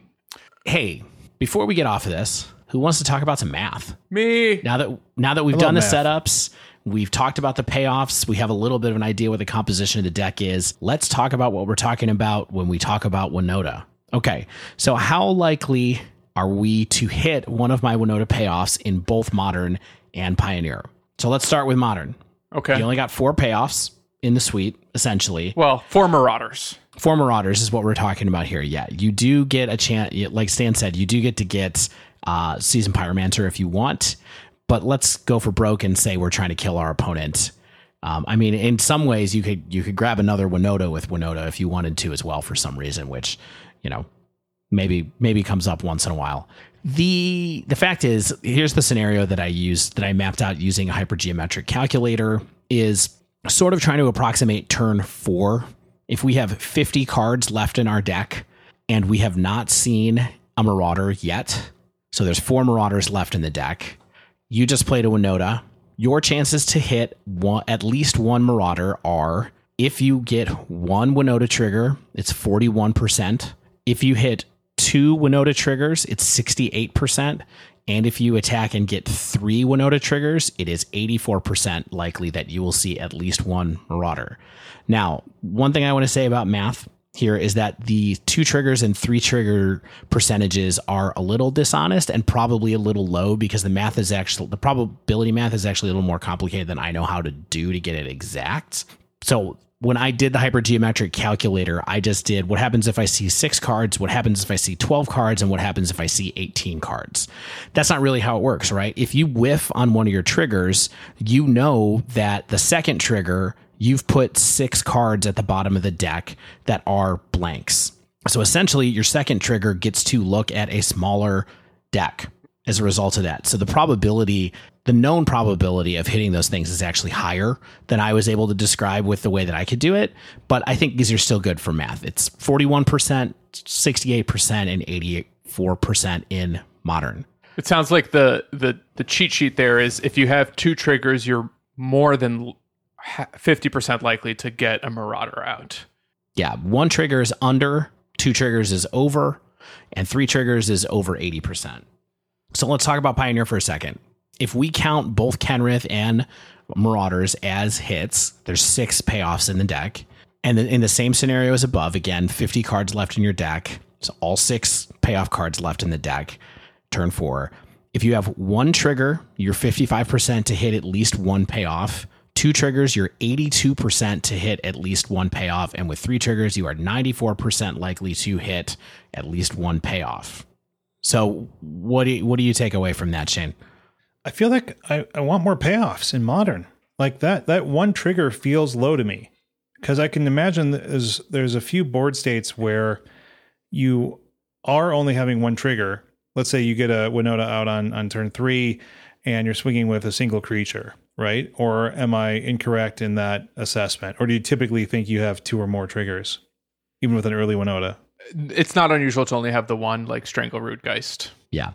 C: Hey, before we get off of this, who wants to talk about some math?
A: Me.
C: Now that now that we've done the
B: math.
C: setups, we've talked about the payoffs, we have a little bit of an idea what the composition of the deck is. Let's talk about what we're talking about when we talk about Winota. Okay, so how likely are we to hit one of my Winota payoffs in both Modern and Pioneer? So let's start with Modern.
A: Okay.
C: You only got four payoffs in the suite, essentially.
A: well, four Marauders.
C: For Marauders is what we're talking about here. Yeah, you do get a chance. Like Stan said, you do get to get uh, Seasoned Pyromancer if you want. But let's go for broke and say we're trying to kill our opponent. Um, I mean, in some ways, you could you could grab another Winota with Winota if you wanted to as well for some reason, which you know maybe maybe comes up once in a while. The the fact is, here's the scenario that I used that I mapped out using a hypergeometric calculator is sort of trying to approximate turn 4. If we have 50 cards left in our deck and we have not seen a marauder yet, so there's four marauders left in the deck. You just played a Winota. Your chances to hit one, at least one marauder are if you get one Winota trigger, it's 41%. If you hit two Winota triggers, it's 68%. And if you attack and get three Winota triggers, it is 84% likely that you will see at least one Marauder. Now, one thing I want to say about math here is that the two triggers and three trigger percentages are a little dishonest and probably a little low because the math is actually the probability math is actually a little more complicated than I know how to do to get it exact. So when I did the hypergeometric calculator, I just did what happens if I see six cards, what happens if I see 12 cards, and what happens if I see 18 cards. That's not really how it works, right? If you whiff on one of your triggers, you know that the second trigger, you've put six cards at the bottom of the deck that are blanks. So essentially, your second trigger gets to look at a smaller deck as a result of that. So the probability, the known probability of hitting those things is actually higher than I was able to describe with the way that I could do it. But I think these are still good for math. It's 41%, 68%, and 84% in modern.
A: It sounds like the the the cheat sheet there is if you have two triggers, you're more than fifty percent likely to get a Marauder out.
C: Yeah, one trigger is under, two triggers is over, and three triggers is over 80%. So let's talk about Pioneer for a second. If we count both Kenrith and Marauders as hits, there's six payoffs in the deck. And in the same scenario as above, again, 50 cards left in your deck. So all six payoff cards left in the deck, turn four. If you have one trigger, you're 55% to hit at least one payoff. Two triggers, you're 82% to hit at least one payoff. And with three triggers, you are 94% likely to hit at least one payoff. So what do you, what do you take away from that, Shane?
B: I feel like I, I want more payoffs in modern. Like that that one trigger feels low to me. Because I can imagine there's there's a few board states where you are only having one trigger. Let's say you get a Winota out on, on turn three and you're swinging with a single creature, right? Or am I incorrect in that assessment? Or do you typically think you have two or more triggers, even with an early Winota?
A: It's not unusual to only have the one like Strangle Root Geist.
C: Yeah.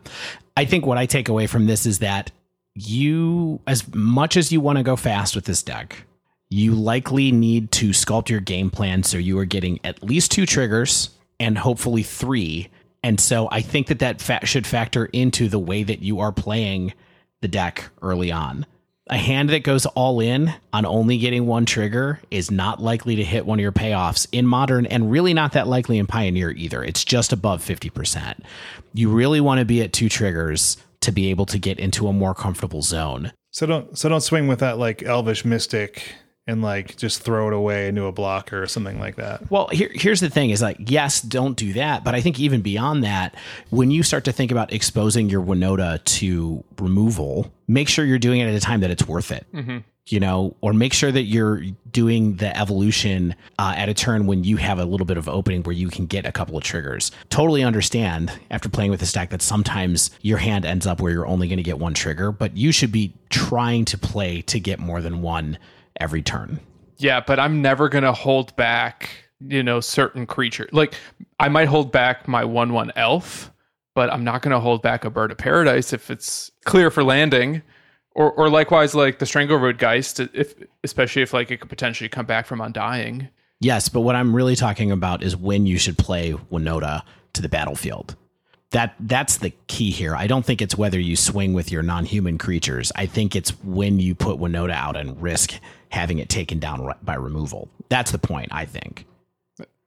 C: I think what I take away from this is that you, as much as you want to go fast with this deck, you likely need to sculpt your game plan so you are getting at least two triggers and hopefully three. And so I think that that fa- should factor into the way that you are playing the deck early on. A hand that goes all in on only getting one trigger is not likely to hit one of your payoffs in modern and really not that likely in pioneer either. It's just above 50%. You really want to be at two triggers to be able to get into a more comfortable zone.
B: So don't so don't swing with that like elvish mystic and like just throw it away into a blocker or something like that.
C: Well, here, here's the thing is like, yes, don't do that. But I think even beyond that, when you start to think about exposing your Winota to removal, make sure you're doing it at a time that it's worth it. you know, or make sure that you're doing the evolution uh, at a turn when you have a little bit of opening where you can get a couple of triggers. Totally understand after playing with the stack that sometimes your hand ends up where you're only going to get one trigger, but you should be trying to play to get more than one every turn.
A: Yeah, but I'm never going to hold back, you know, certain creature. Like I might hold back my 1 1 elf, but I'm not going to hold back a bird of paradise if it's clear for landing or or likewise like the Strangleroot Geist, if especially if like it could potentially come back from undying.
C: Yes, but what I'm really talking about is when you should play Winota to the battlefield. That that's the key here. I don't think it's whether you swing with your non-human creatures. I think it's when you put Winota out and risk having it taken down by removal. That's the point. I think.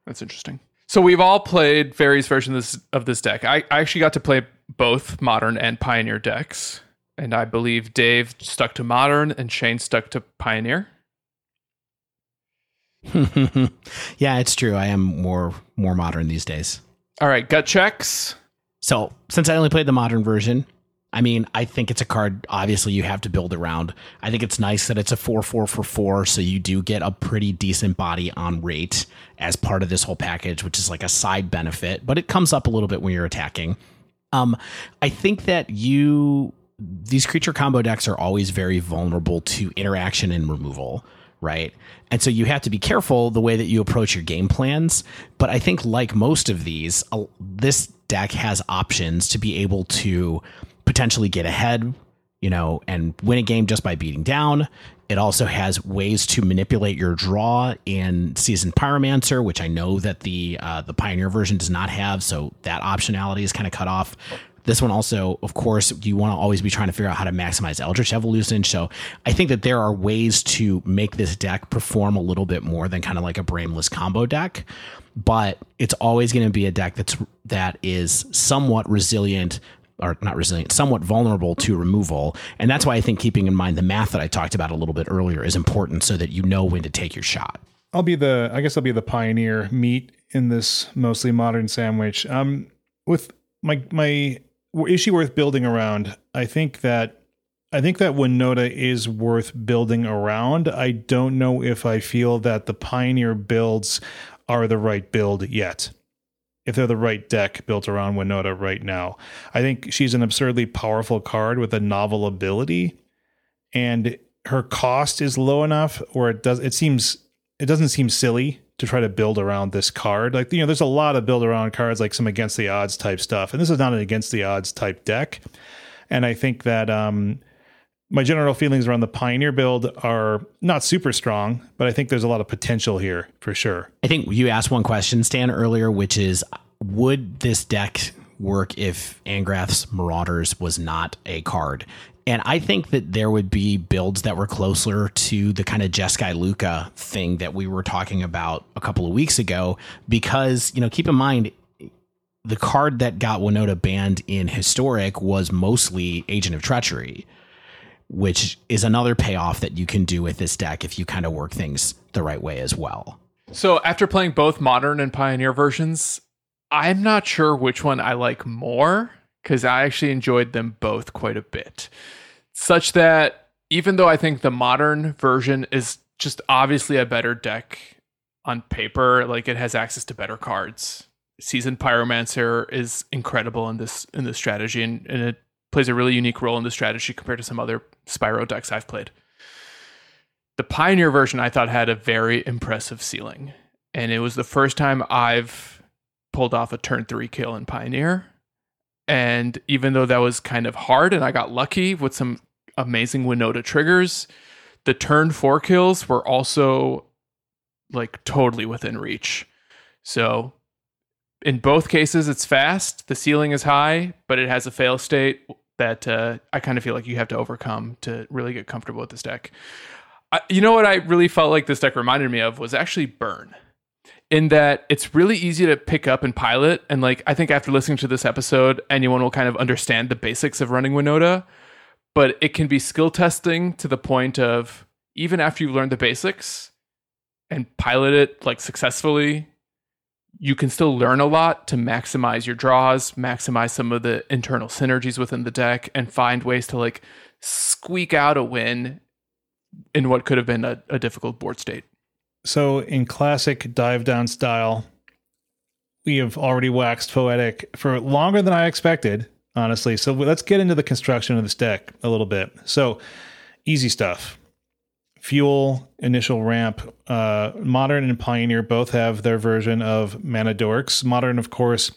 A: That's interesting. So we've all played various versions of this deck. I, I actually got to play both modern and pioneer decks and I believe Dave stuck to modern and Shane stuck to pioneer.
C: yeah, it's true. I am more more modern these days.
A: All right, gut checks.
C: So, since I only played the modern version, I mean, I think it's a card obviously you have to build around. I think it's nice that it's a 4 4 for 4, so you do get a pretty decent body on rate as part of this whole package, which is like a side benefit, but it comes up a little bit when you're attacking. Um, I think that you these creature combo decks are always very vulnerable to interaction and removal, right? And so you have to be careful the way that you approach your game plans. But I think, like most of these, this deck has options to be able to potentially get ahead, you know, and win a game just by beating down. It also has ways to manipulate your draw in Seasoned Pyromancer, which I know that the uh, the Pioneer version does not have. So that optionality is kind of cut off. This one also, of course, you want to always be trying to figure out how to maximize Eldritch Evolution. So I think that there are ways to make this deck perform a little bit more than kind of like a brainless combo deck. But it's always going to be a deck that's that is somewhat resilient or not resilient, somewhat vulnerable to removal. And that's why I think keeping in mind the math that I talked about a little bit earlier is important so that you know when to take your shot.
B: I'll be the I guess I'll be the pioneer meat in this mostly modern sandwich. Um with my my issue worth building around. I think that I think that Winota is worth building around. I don't know if I feel that the Pioneer builds are the right build yet. If they're the right deck built around Winota right now. I think she's an absurdly powerful card with a novel ability and her cost is low enough where it does it seems it doesn't seem silly to try to build around this card. Like, you know, there's a lot of build around cards, like some against the odds type stuff. And this is not an against the odds type deck. And I think that um, my general feelings around the Pioneer build are not super strong, but I think there's a lot of potential here for sure.
C: I think you asked one question, Stan, earlier, which is would this deck work if Angrath's Marauders was not a card? And I think that there would be builds that were closer to the kind of Jeskai Lukka thing that we were talking about a couple of weeks ago. Because, you know, keep in mind, the card that got Winota banned in Historic was mostly Agent of Treachery, which is another payoff that you can do with this deck if you kind of work things the right way as well.
A: So after playing both modern and pioneer versions, I'm not sure which one I like more because I actually enjoyed them both quite a bit. Such that even though I think the modern version is just obviously a better deck on paper, like it has access to better cards. Seasoned Pyromancer is incredible in this in this strategy and, and it plays a really unique role in the strategy compared to some other Spyro decks I've played. The Pioneer version I thought had a very impressive ceiling. And it was the first time I've pulled off a turn three kill in Pioneer and even though that was kind of hard and I got lucky with some amazing Winota triggers, the turn four kills were also like totally within reach. So in both cases, it's fast. The ceiling is high, but it has a fail state that uh, I kind of feel like you have to overcome to really get comfortable with this deck. I, you know what I really felt like this deck reminded me of was actually Burn in that it's really easy to pick up and pilot. And like, I think after listening to this episode, anyone will kind of understand the basics of running Winota. But it can be skill testing to the point of even after you've learned the basics and pilot it like successfully, you can still learn a lot to maximize your draws, maximize some of the internal synergies within the deck, and find ways to like squeak out a win in what could have been a, a difficult board state.
B: So, in classic dive down style, we have already waxed poetic for longer than I expected, honestly. So, let's get into the construction of this deck a little bit. So, easy stuff. Fuel, initial ramp. Uh, Modern and Pioneer both have their version of Mana Dorks. Modern, of course,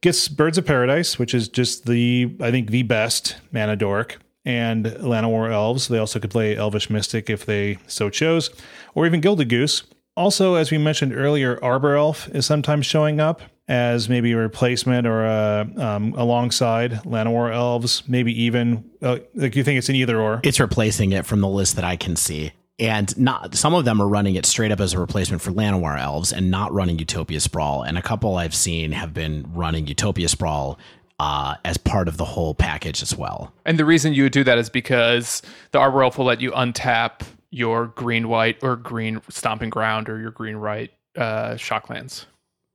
B: gets Birds of Paradise, which is just the, I think, the best Mana Dork and Llanowar Elves. They also could play Elvish Mystic if they so chose, or even Gilded Goose. Also, as we mentioned earlier, Arbor Elf is sometimes showing up as maybe a replacement or a, um, alongside Llanowar Elves, maybe even uh, like you think it's an either or.
C: It's replacing it from the list that I can see. And not some of them are running it straight up as a replacement for Llanowar Elves and not running Utopia Sprawl. And a couple I've seen have been running Utopia Sprawl uh, as part of the whole package as well.
A: And the reason you would do that is because the Arbor Elf will let you untap your green white or green stomping ground or your green right uh, shocklands.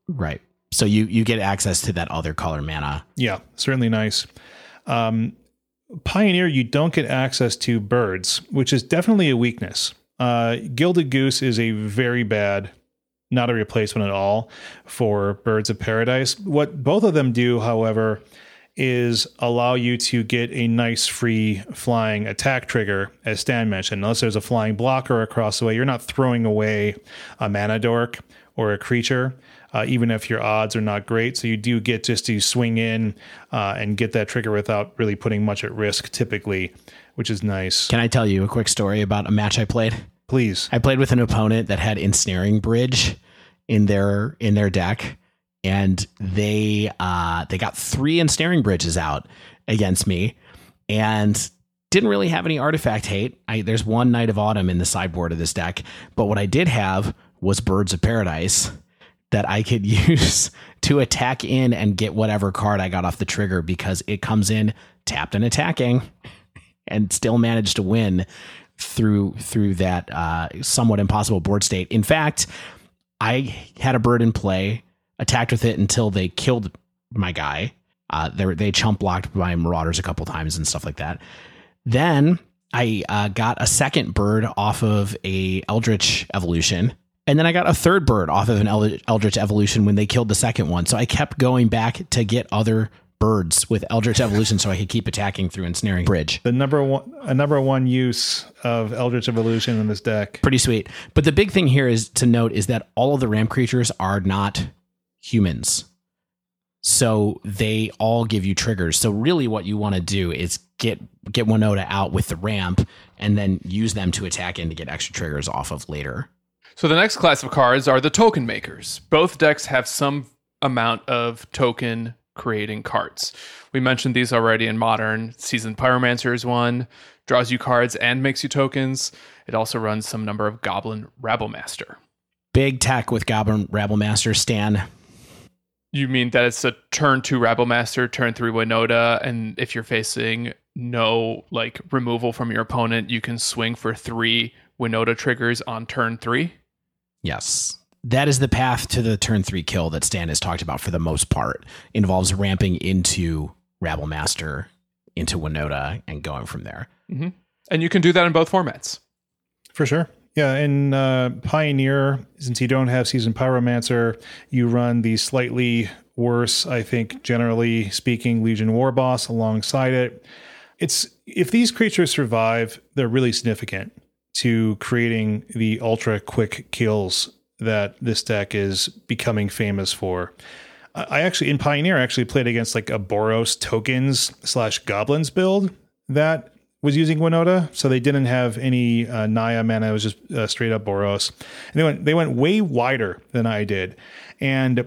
C: Right. So you you get access to that other color mana.
B: Yeah, certainly nice. Um, Pioneer, you don't get access to birds, which is definitely a weakness. Uh, Gilded Goose is a very bad, not a replacement at all for Birds of Paradise. What both of them do, however, is allow you to get a nice free flying attack trigger, as Stan mentioned. Unless there's a flying blocker across the way, you're not throwing away a mana dork or a creature uh, even if your odds are not great. So you do get just to swing in uh, and get that trigger without really putting much at risk typically, which is nice.
C: Can I tell you a quick story about a match I played?
B: Please.
C: I played with an opponent that had ensnaring bridge in their in their deck, and they uh, they got three ensnaring bridges out against me, and didn't really have any artifact hate. I, there's one Knight of Autumn in the sideboard of this deck, but what I did have was Birds of Paradise that I could use to attack in and get whatever card I got off the trigger because it comes in tapped and attacking and still managed to win through through that uh, somewhat impossible board state. In fact, I had a bird in play, attacked with it until they killed my guy. Uh, they they chump blocked my marauders a couple times and stuff like that. Then I uh, got a second bird off of a Eldritch evolution and then I got a third bird off of an Eldritch Evolution when they killed the second one. So I kept going back to get other birds with Eldritch Evolution so I could keep attacking through Ensnaring Bridge.
B: The number one a number one use of Eldritch Evolution in this deck.
C: Pretty sweet. But the big thing here is to note is that all of the ramp creatures are not humans. So they all give you triggers. So really what you want to do is get get Winota out with the ramp and then use them to attack in to get extra triggers off of later.
A: So the next class of cards are the token makers. Both decks have some amount of token creating cards. We mentioned these already in modern. Seasoned Pyromancer is one, draws you cards and makes you tokens. It also runs some number of Goblin Rabblemaster.
C: Big tech with Goblin Rabblemaster, Stan.
A: You mean that it's a turn two Rabblemaster, turn three Winota, and if you're facing no like removal from your opponent, you can swing for three Winota triggers on turn three?
C: Yes. That is the path to the turn three kill that Stan has talked about for the most part. Involves ramping into Rabblemaster, into Winota, and going from there.
A: Mm-hmm. And you can do that in both formats.
B: For sure. Yeah, in uh, Pioneer, since you don't have Seasoned Pyromancer, you run the slightly worse, I think, generally speaking, Legion War Boss alongside it. It's if these creatures survive, they're really significant to creating the ultra quick kills that this deck is becoming famous for. I actually in Pioneer actually played against like a Boros tokens slash goblins build that was using Winota, so they didn't have any uh, Naya mana. It was just uh, straight up Boros, and they went they went way wider than I did. And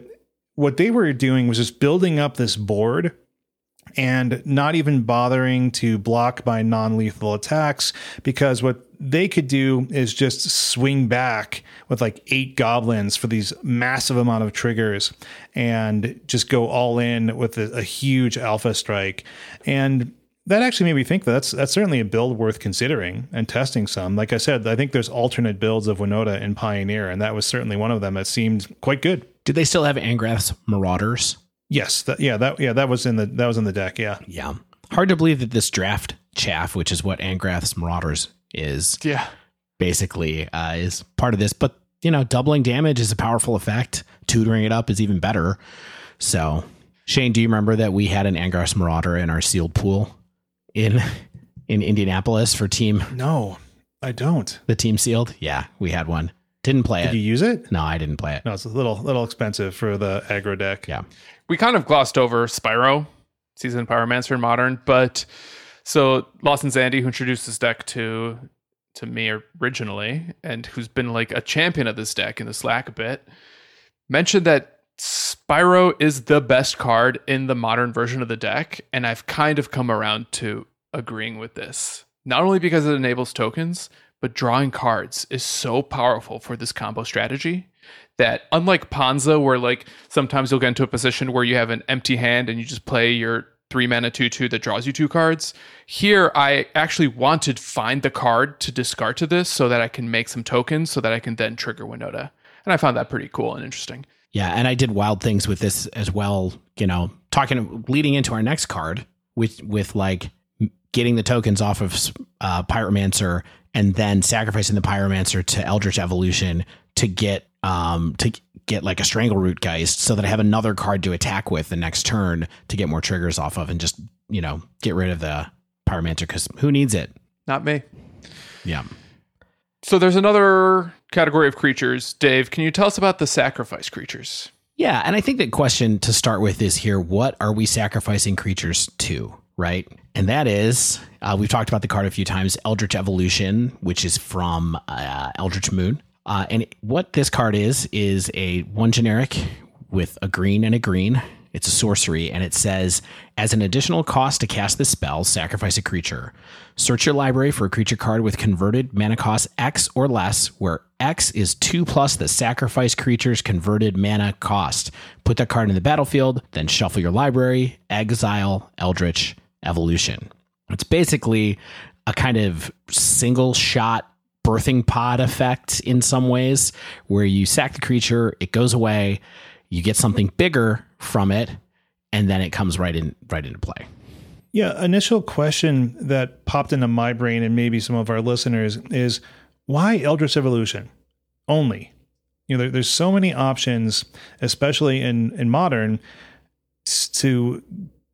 B: what they were doing was just building up this board and not even bothering to block my non lethal attacks because what they could do is just swing back with like eight goblins for these massive amount of triggers and just go all in with a, a huge alpha strike. And that actually made me think that that's that's certainly a build worth considering and testing some. Like I said, I think there's alternate builds of Winota in Pioneer, and that was certainly one of them that seemed quite good.
C: Did they still have Angrath's Marauders?
B: Yes, that, yeah, that yeah, that was in the that was in the deck. Yeah,
C: yeah. Hard to believe that this draft chaff, which is what Angrath's Marauders is
A: Yeah.
C: basically uh, is part of this. But you know, doubling damage is a powerful effect. Tutoring it up is even better. So, Shane, do you remember that we had an Angrath's Marauder in our sealed pool in in Indianapolis for team
B: No, I don't.
C: the team sealed? Yeah, we had one. Didn't play
B: Did
C: it.
B: Did you use it?
C: no, I didn't play it.
B: No, it's a little little expensive for the aggro deck.
C: Yeah.
A: We kind of glossed over Spyro, Seasoned Pyromancer in Modern, but so Lawson Zandy, who introduced this deck to to me originally, and who's been like a champion of this deck in the Slack a bit, mentioned that Spyro is the best card in the modern version of the deck, and I've kind of come around to agreeing with this. Not only because it enables tokens, but drawing cards is so powerful for this combo strategy that unlike Ponza, where like sometimes you'll get into a position where you have an empty hand and you just play your three mana two two that draws you two cards. Here, I actually wanted find the card to discard to this so that I can make some tokens so that I can then trigger Winota. And I found that pretty cool and interesting.
C: Yeah, and I did wild things with this as well. You know, talking leading into our next card with with like getting the tokens off of uh, Pyromancer and then sacrificing the Pyromancer to Eldritch Evolution to get um to get like a Strangleroot Geist, so that I have another card to attack with the next turn to get more triggers off of, and just you know get rid of the Pyromancer because who needs it?
A: Not me.
C: Yeah.
A: So there's another category of creatures. Dave, can you tell us about the sacrifice creatures?
C: Yeah, and I think the question to start with is here: what are we sacrificing creatures to? Right, and that is uh, we've talked about the card a few times, Eldritch Evolution, which is from uh, Eldritch Moon. Uh, and what this card is is a one generic with a green and a green. It's a sorcery, and it says as an additional cost to cast this spell, sacrifice a creature. Search your library for a creature card with converted mana cost X or less, where X is 2 plus the sacrifice creature's converted mana cost. Put that card in the battlefield, then shuffle your library, exile Eldritch Evolution. It's basically a kind of single shot birthing pod effect in some ways, where you sack the creature, it goes away, you get something bigger from it, and then it comes right in right into play.
B: Yeah, initial question that popped into my brain and maybe some of our listeners is why Eldritch Evolution only? You know, there, there's so many options, especially in in modern, to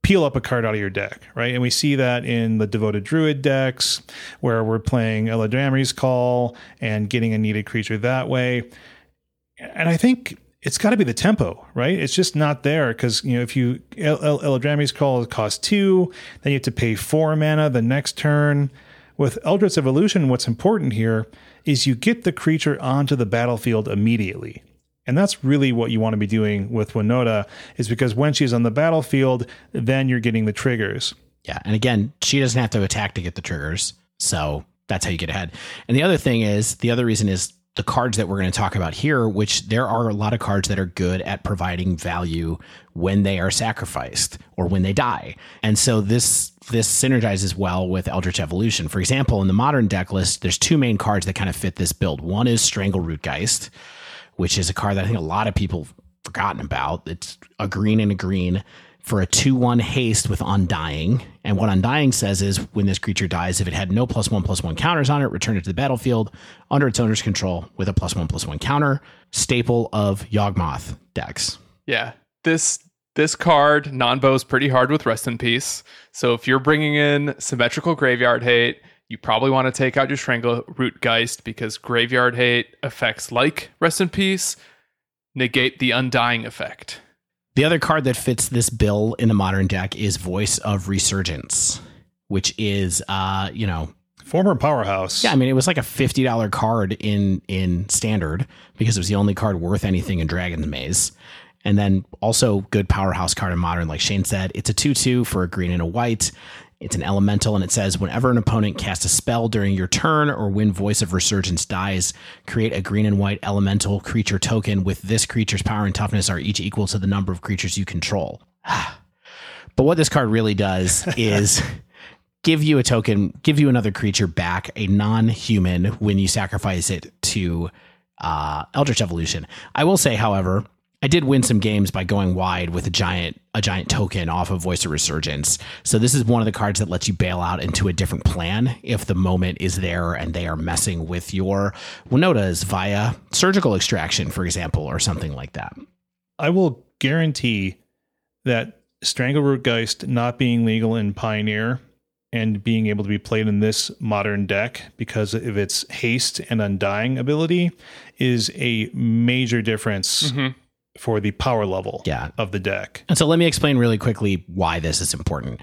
B: peel up a card out of your deck, right? And we see that in the Devoted Druid decks, where we're playing Eladamri's Call and getting a needed creature that way. And I think it's got to be the tempo, right? It's just not there because you know if you El- El- Eladamri's Call costs two, then you have to pay four mana the next turn. With Eldritch Evolution, what's important here is you get the creature onto the battlefield immediately. And that's really what you want to be doing with Winota, is because when she's on the battlefield, then you're getting the triggers.
C: Yeah, and again, she doesn't have to attack to get the triggers, so that's how you get ahead. And the other thing is, the other reason is the cards that we're going to talk about here, which there are a lot of cards that are good at providing value when they are sacrificed or when they die. And so this this synergizes well with Eldritch Evolution. For example, in the modern deck list, there's two main cards that kind of fit this build. One is Strangleroot Geist, which is a card that I think a lot of people have forgotten about. It's a green and a green for a 2 1 haste with Undying. And what Undying says is when this creature dies, if it had no plus one plus one counters on it, return it to the battlefield under its owner's control with a plus one plus one counter. Staple of Yawgmoth decks.
A: Yeah, this this card nonbo is pretty hard with Rest in Peace. So if you're bringing in symmetrical Graveyard Hate, you probably want to take out your Strangle Root Geist because Graveyard Hate effects like Rest in Peace negate the Undying effect.
C: The other card that fits this bill in the modern deck is Voice of Resurgence, which is, uh, you know,
B: Former powerhouse.
C: Yeah, I mean, it was like a fifty dollar card in in standard because it was the only card worth anything in Dragon's Maze, and then also good powerhouse card in modern. Like Shane said, it's a two two for a green and a white. It's an elemental, and it says whenever an opponent casts a spell during your turn or when Voice of Resurgence dies, create a green and white elemental creature token with this creature's power and toughness are each equal to the number of creatures you control. but what this card really does is give you a token, give you another creature back, a non-human, when you sacrifice it to uh, Eldritch Evolution. I will say, however, I did win some games by going wide with a giant a giant token off of Voice of Resurgence. So this is one of the cards that lets you bail out into a different plan if the moment is there and they are messing with your Winotas via surgical extraction, for example, or something like that.
B: I will guarantee that Strangleroot Geist not being legal in Pioneer and being able to be played in this modern deck because of its haste and undying ability is a major difference mm-hmm. For the power level
C: Yeah.
B: of the deck.
C: And so let me explain really quickly why this is important.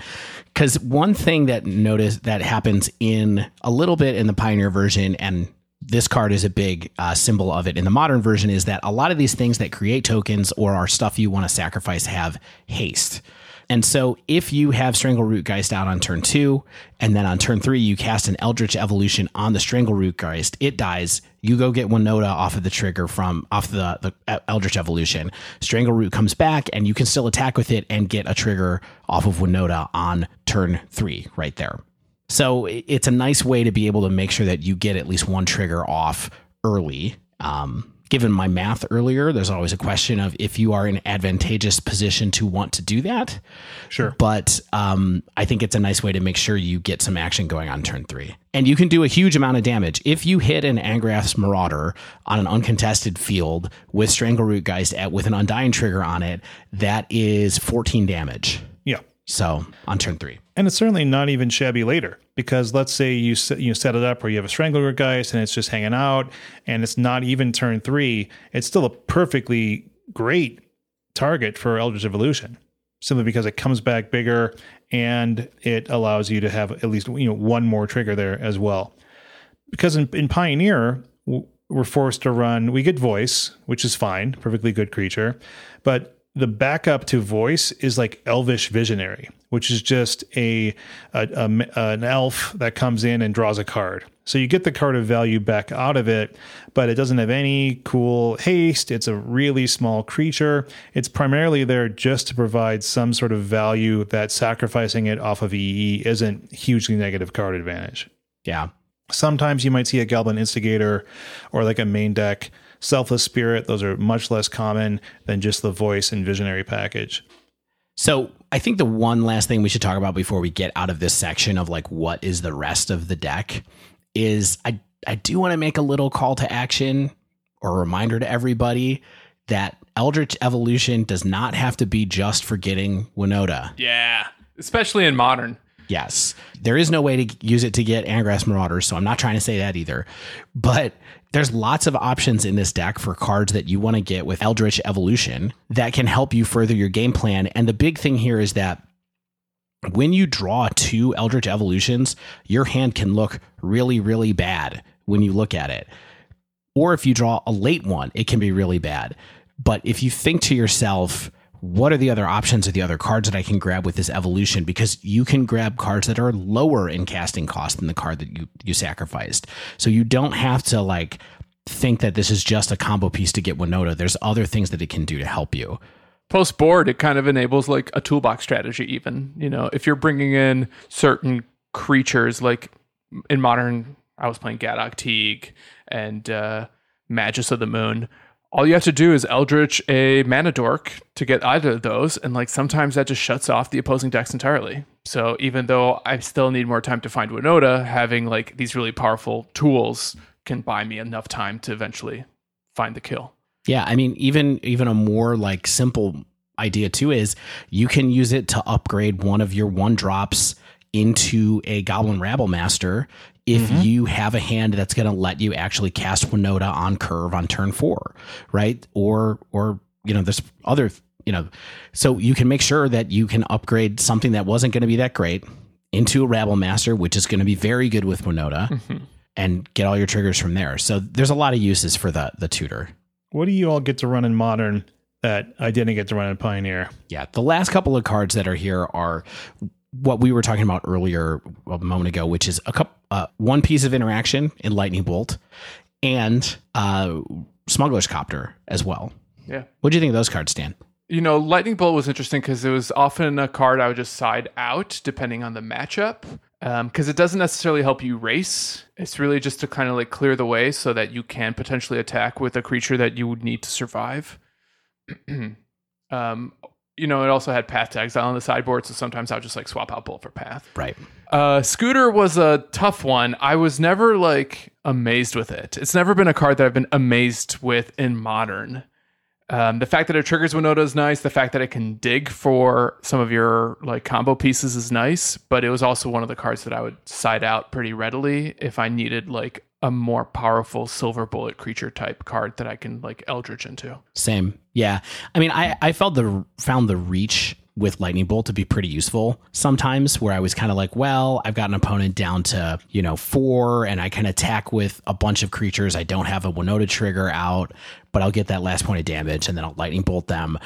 C: Because one thing that notice that happens in a little bit in the Pioneer version, and this card is a big uh, symbol of it in the modern version, is that a lot of these things that create tokens or are stuff you want to sacrifice have haste. And so if you have Strangleroot Geist out on turn two, and then on turn three, you cast an Eldritch Evolution on the Strangleroot Geist, it dies. You go get Winota off of the trigger from off the, the Eldritch Evolution. Strangleroot comes back, and you can still attack with it and get a trigger off of Winota on turn three, right there. So it's a nice way to be able to make sure that you get at least one trigger off early. Um, given my math earlier, there's always a question of if you are in advantageous position to want to do that.
B: Sure.
C: But um, I think it's a nice way to make sure you get some action going on turn three. And you can do a huge amount of damage. If you hit an Angrath's Marauder on an uncontested field with Strangleroot Geist at, with an Undying trigger on it, that is 14 damage.
B: Yeah.
C: So on turn three.
B: And it's certainly not even shabby later because let's say you set, you set it up where you have a strangler geist and it's just hanging out and it's not even turn three. It's still a perfectly great target for Eldritch Evolution simply because it comes back bigger and it allows you to have at least you know one more trigger there as well. Because in, in Pioneer, we're forced to run. We get voice, which is fine, perfectly good creature, but the backup to voice is like elvish visionary which is just a, a, a an elf that comes in and draws a card. So you get the card of value back out of it but it doesn't have any cool haste. It's a really small creature. It's primarily there just to provide some sort of value that sacrificing it off of ee isn't hugely negative card advantage.
C: Yeah.
B: Sometimes you might see a Goblin Instigator or like a main deck Selfless Spirit. Those are much less common than just the voice and visionary package.
C: So I think the one last thing we should talk about before we get out of this section of like what is the rest of the deck is I I do want to make a little call to action or a reminder to everybody that Eldritch Evolution does not have to be just for getting Winota.
A: Yeah. Especially in modern.
C: Yes. There is no way to use it to get Angrath's Marauders, so I'm not trying to say that either. But there's lots of options in this deck for cards that you want to get with Eldritch Evolution that can help you further your game plan. And the big thing here is that when you draw two Eldritch Evolutions, your hand can look really, really bad when you look at it. Or if you draw a late one, it can be really bad. But if you think to yourself, what are the other options or the other cards that I can grab with this evolution? Because you can grab cards that are lower in casting cost than the card that you, you sacrificed. So you don't have to like think that this is just a combo piece to get Winota. There's other things that it can do to help you.
A: Post board, it kind of enables like a toolbox strategy, even. You know, if you're bringing in certain creatures, like in modern, I was playing Gaddock Teeg and uh, Magus of the Moon. All you have to do is Eldritch a mana dork to get either of those, and like sometimes that just shuts off the opposing decks entirely. So even though I still need more time to find Winota, having like these really powerful tools can buy me enough time to eventually find the kill.
C: Yeah, I mean, even even a more like simple idea too is you can use it to upgrade one of your one drops into a Goblin Rabble Master if mm-hmm. you have a hand that's going to let you actually cast Winota on curve on turn four, right? Or or you know, there's other you know, so you can make sure that you can upgrade something that wasn't going to be that great into a Rabble Master, which is going to be very good with Winota, mm-hmm. and get all your triggers from there. So there's a lot of uses for the the tutor.
B: What do you all get to run in modern that I didn't get to run in Pioneer?
C: Yeah, the last couple of cards that are here are what we were talking about earlier a moment ago, which is a couple, uh, one piece of interaction in Lightning Bolt, and uh, Smuggler's Copter as well.
A: Yeah.
C: What do you think of those cards, Stan?
A: You know, Lightning Bolt was interesting because it was often a card I would just side out depending on the matchup. Um, because it doesn't necessarily help you race. It's really just to kind of like clear the way so that you can potentially attack with a creature that you would need to survive. um, you know, it also had path to exile on the sideboard, so sometimes I would just like swap out bolt for path.
C: Right.
A: Uh, Scooter was a tough one. I was never like amazed with it. It's never been a card that I've been amazed with in modern. Um, the fact that it triggers Winota is nice. The fact that it can dig for some of your like combo pieces is nice. But it was also one of the cards that I would side out pretty readily if I needed like a more powerful silver bullet creature type card that I can like Eldritch into.
C: Same. Yeah. I mean, I, I felt the found the reach with lightning bolt to be pretty useful sometimes where i was kind of like well i've got an opponent down to you know four and i can attack with a bunch of creatures i don't have a winota trigger out but i'll get that last point of damage and then i'll lightning bolt them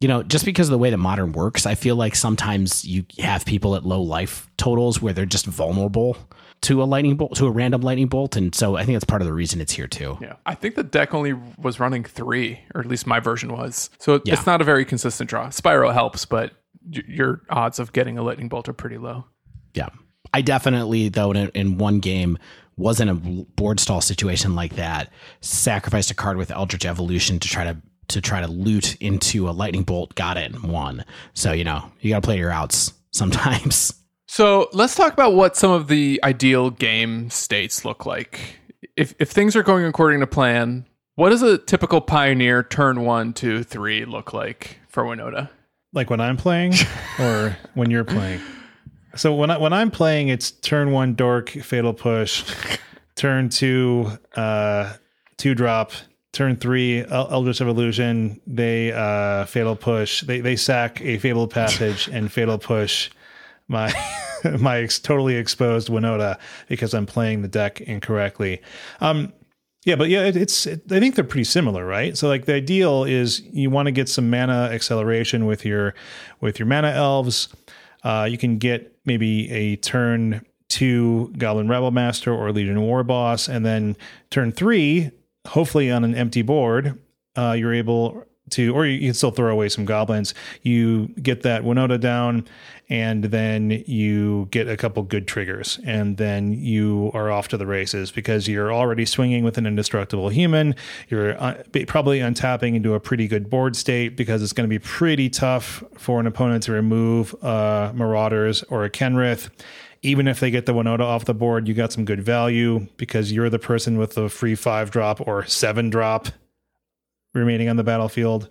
C: you know just because of the way that modern works i feel like sometimes you have people at low life totals where they're just vulnerable to a lightning bolt to a random lightning bolt and so i think that's part of the reason it's here too
A: Yeah. I think the deck only was running three, or at least my version was. So it-
C: Yeah.
A: it's not a very consistent draw. Spyro helps, but your odds of getting a lightning bolt are pretty low.
C: Yeah. I definitely, though, in, in one game, was in a board stall situation like that. Sacrificed a card with Eldritch Evolution to try to to try to loot into a lightning bolt. Got it and won. So you know you got to play your outs sometimes.
A: So let's talk about what some of the ideal game states look like. If if things are going according to plan, what does a typical pioneer turn one, two, three look like for Winota?
B: Like when I'm playing or when you're playing. So when I when I'm playing, it's turn one dork, fatal push, turn two, uh, two drop, turn three, El- Eldritch Evolution. they uh fatal push, they they sack a Fabled Passage and fatal push my my ex- totally exposed Winota because I'm playing the deck incorrectly. Um yeah, but yeah, it, it's. It, I think they're pretty similar, right? So, like, the ideal is you want to get some mana acceleration with your with your mana elves. Uh, you can get maybe a turn two Goblin Rabble Master or Legion War Boss, and then turn three, hopefully on an empty board, uh, you're able to, or you can still throw away some goblins. You get that Winota down, and then you get a couple good triggers, and then you are off to the races because you're already swinging with an indestructible human. You're uh, probably untapping into a pretty good board state because it's going to be pretty tough for an opponent to remove uh, Marauders or a Kenrith even if they get the Winota off the board, you got some good value because you're the person with the free five drop or seven drop remaining on the battlefield.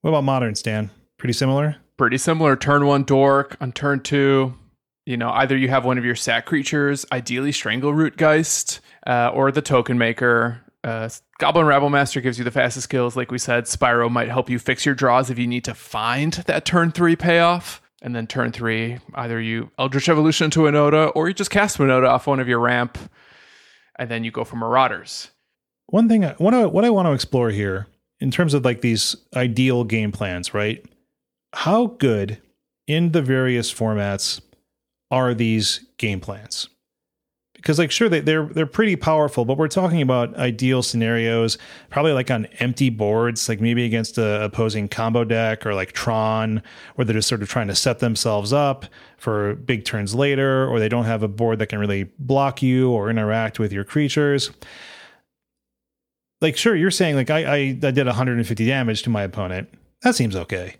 B: What about modern Stan? Pretty similar.
A: Pretty similar. Turn one dork. On turn two, you know, either you have one of your sack creatures, ideally Strangleroot Geist, uh, or the Token Maker. Uh, Goblin Rabble Master gives you the fastest kills. Like we said, Spyro might help you fix your draws if you need to find that turn three payoff. And then turn three, either you Eldritch Evolution into Winota, or you just cast Winota off one of your ramp, and then you go for Marauders.
B: One thing, I, what I, what I want to explore here in terms of like these ideal game plans, right? How good in the various formats are these game plans? Because like sure they, they're they're pretty powerful, but we're talking about ideal scenarios, probably like on empty boards, like maybe against a opposing combo deck or like Tron, where they're just sort of trying to set themselves up for big turns later, or they don't have a board that can really block you or interact with your creatures. Like sure you're saying like I, I i did 150 damage to my opponent. That seems okay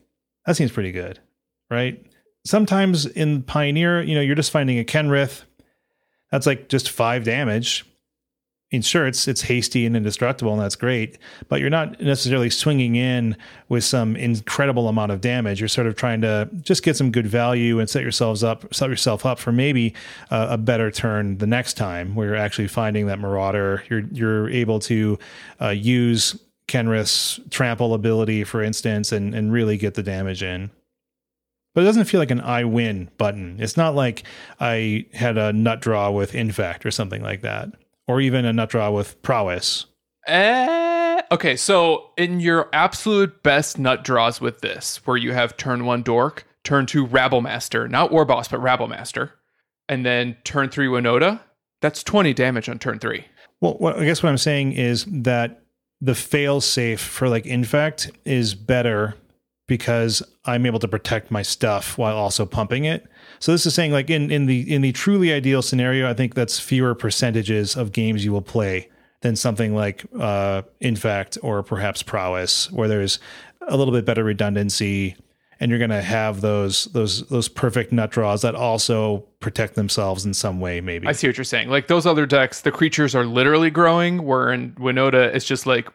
B: that seems pretty good right sometimes in pioneer you know you're just finding a kenrith that's like just five damage I mean, sure, it's it's hasty and indestructible, and that's great. But you're not necessarily swinging in with some incredible amount of damage. You're sort of trying to just get some good value and set yourselves up, set yourself up for maybe a better turn the next time, where you're actually finding that marauder. You're you're able to uh, use Kenrith's trample ability, for instance, and and really get the damage in. But it doesn't feel like an I win button. It's not like I had a nut draw with Infect or something like that or even a nut draw with prowess.
A: Eh, okay, so in your absolute best nut draws with this, where you have turn one dork, turn two rabble master, not war boss, but rabble master, and then turn three Winota, that's 20 damage on turn three.
B: Well, what, I guess what I'm saying is that the fail safe for like infect is better because I'm able to protect my stuff while also pumping it. So this is saying like in in the in the truly ideal scenario, I think that's fewer percentages of games you will play than something like uh, Infect or perhaps Prowess, where there's a little bit better redundancy, and you're going to have those those those perfect nut draws that also protect themselves in some way. Maybe
A: I see what you're saying. Like those other decks, the creatures are literally growing. Where in Winota, it's just like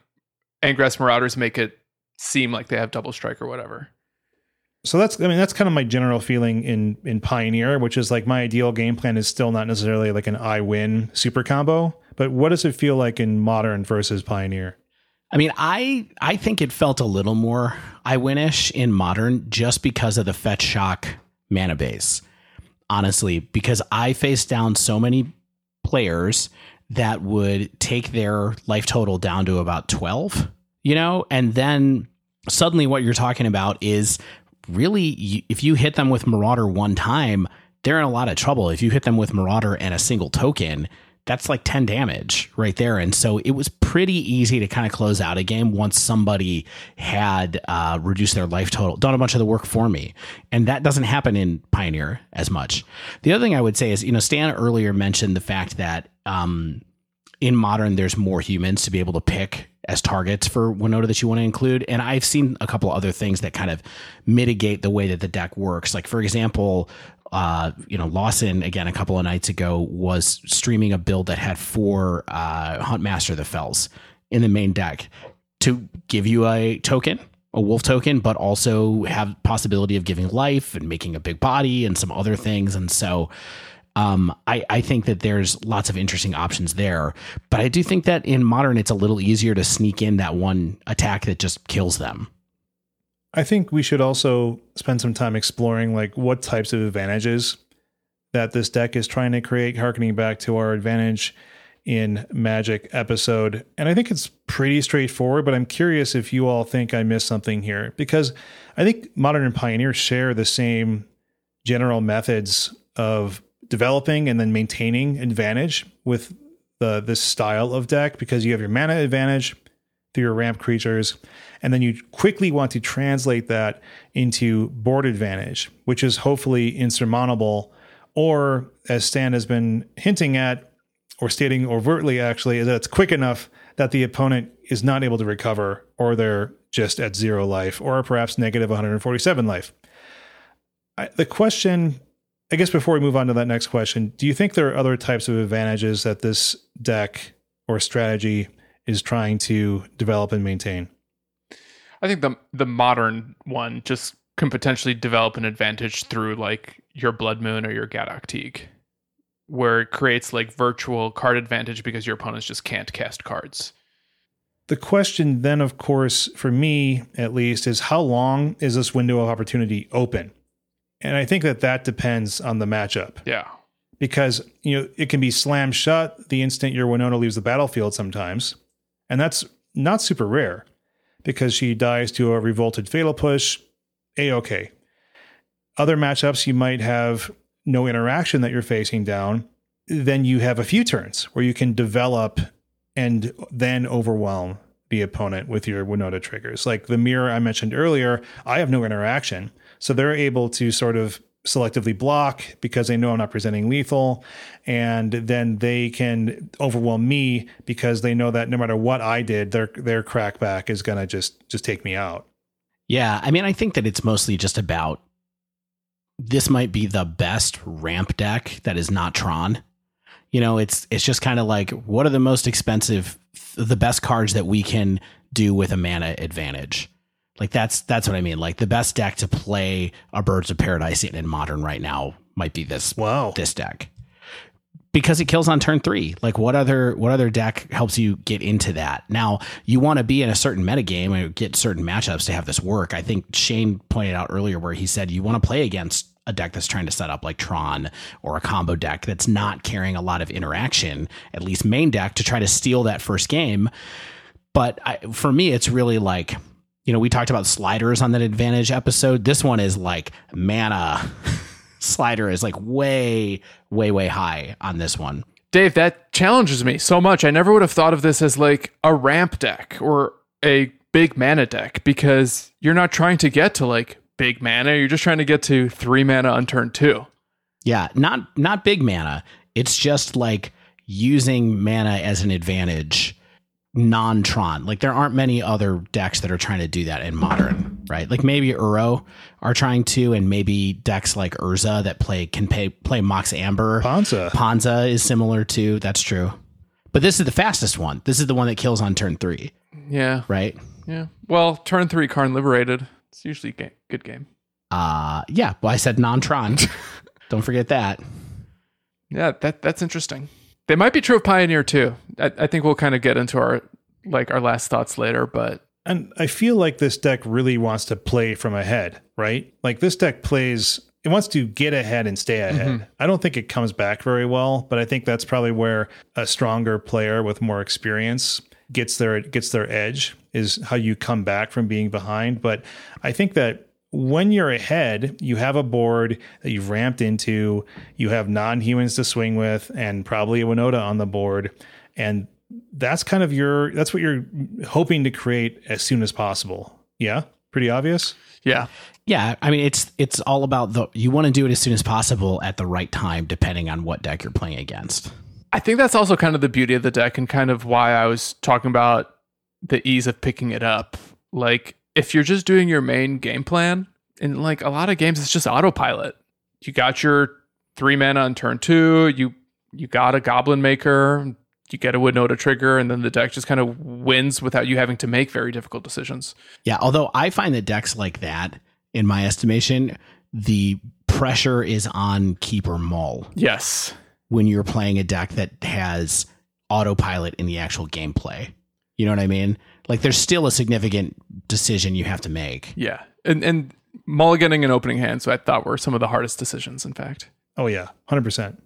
A: Angrath's Marauders make it seem like they have double strike or whatever.
B: So that's I mean that's kind of my general feeling in in Pioneer, which is like my ideal game plan is still not necessarily like an I win super combo, but what does it feel like in Modern versus Pioneer?
C: I mean, I I think it felt a little more I winish in modern just because of the fetch shock mana base. Honestly, because I faced down so many players that would take their life total down to about 12, you know, and then suddenly what you're talking about is really if you hit them with Marauder one time, they're in a lot of trouble. If you hit them with Marauder and a single token, that's like 10 damage right there. And so it was pretty easy to kind of close out a game once somebody had uh, reduced their life total, done a bunch of the work for me. And that doesn't happen in Pioneer as much. The other thing I would say is, you know, Stan earlier mentioned the fact that um, in modern, there's more humans to be able to pick as targets for Winota that you want to include. And I've seen a couple other things that kind of mitigate the way that the deck works. Like, for example, uh, you know, Lawson again a couple of nights ago was streaming a build that had four uh, Huntmaster the Fells in the main deck to give you a token, a wolf token, but also have possibility of giving life and making a big body and some other things. And so, um, I, I think that there's lots of interesting options there. But I do think that in modern, it's a little easier to sneak in that one attack that just kills them.
B: I think we should also spend some time exploring like what types of advantages that this deck is trying to create, harkening back to our advantage in Magic episode. And I think it's pretty straightforward, but I'm curious if you all think I missed something here because I think Modern and Pioneer share the same general methods of developing and then maintaining advantage with the this style of deck because you have your mana advantage through your ramp creatures and then you quickly want to translate that into board advantage, which is hopefully insurmountable. Or, as Stan has been hinting at, or stating overtly actually, is that it's quick enough that the opponent is not able to recover, or they're just at zero life, or perhaps negative 147 life. I, the question, I guess, before we move on to that next question, do you think there are other types of advantages that this deck or strategy is trying to develop and maintain?
A: I think the the modern one just can potentially develop an advantage through like your Blood Moon or your Gaddock Teeg, where it creates like virtual card advantage because your opponents just can't cast cards.
B: The question then, of course, for me at least, is how long is this window of opportunity open? And I think that that depends on the matchup.
A: Yeah.
B: Because, you know, it can be slammed shut the instant your Winota leaves the battlefield sometimes. And that's not super rare because she dies to a revolted fatal push, a okay. Other matchups, you might have no interaction that you're facing down. Then you have a few turns where you can develop and then overwhelm the opponent with your Winota triggers. Like the mirror I mentioned earlier, I have no interaction. So they're able to sort of selectively block because they know I'm not presenting lethal. And then they can overwhelm me because they know that no matter what I did, their their crackback is gonna just just take me out.
C: Yeah, I mean I think that it's mostly just about this might be the best ramp deck that is not Tron. You know, it's it's just kind of like what are the most expensive the best cards that we can do with a mana advantage like that's that's what I mean. Like the best deck to play a Birds of Paradise in, in modern right now might be this
B: wow
C: this deck because it kills on turn three. Like what other what other deck helps you get into that? Now you want to be in a certain metagame and get certain matchups to have this work. I think Shane pointed out earlier where he said you want to play against a deck that's trying to set up like Tron or a combo deck that's not carrying a lot of interaction, at least main deck, to try to steal that first game. But I, for me, it's really like you know, we talked about sliders on that advantage episode. This one is like mana uh, slider is like way, way, way high on this one.
A: Dave, that challenges me so much. I never would have thought of this as like a ramp deck or a big mana deck because you're not trying to get to like big mana. You're just trying to get to three mana on turn two.
C: Yeah, not not big mana. It's just like using mana as an advantage non Tron. Like there aren't many other decks that are trying to do that in modern, right? Like maybe Uro are trying to, and maybe decks like Urza that play can pay, play Mox Amber.
B: Ponza.
C: Ponza is similar to. That's true. But this is the fastest one. This is the one that kills on turn three,
A: Yeah.
C: right?
A: Yeah. Well, turn three, Karn liberated. It's usually a ga- good game.
C: Uh yeah. Well, I said non Tron. Don't forget that.
A: Yeah, that that's interesting. They might be true of Pioneer too. I, I think we'll kind of get into our like our last thoughts later, but
B: And I feel like this deck really wants to play from ahead, right? Like this deck plays, it wants to get ahead and stay ahead. Mm-hmm. I don't think it comes back very well, but I think that's probably where a stronger player with more experience gets their gets their edge is how you come back from being behind. But I think that when you're ahead, you have a board that you've ramped into, you have non-humans to swing with, and probably a Winota on the board. And that's kind of your that's what you're hoping to create as soon as possible. Yeah, pretty obvious.
A: yeah.
C: Yeah, I mean it's it's all about the you want to do it as soon as possible at the right time, depending on what deck you're playing against.
A: I think that's also kind of the beauty of the deck and kind of why I was talking about the ease of picking it up. Like if you're just doing your main game plan, in like a lot of games it's just autopilot. You got your three mana on turn two, you you got a goblin maker, you get a wood Winota trigger, and then the deck just kind of wins without you having to make very difficult decisions.
C: Yeah, although I find that decks like that, in my estimation, the pressure is on keeper mull
A: Yes.
C: when you're playing a deck that has autopilot in the actual gameplay. You know what I mean? Like there's still a significant decision you have to make.
A: Yeah. And and mulliganing and opening hands I thought were some of the hardest decisions, in fact.
B: Oh yeah, hundred percent.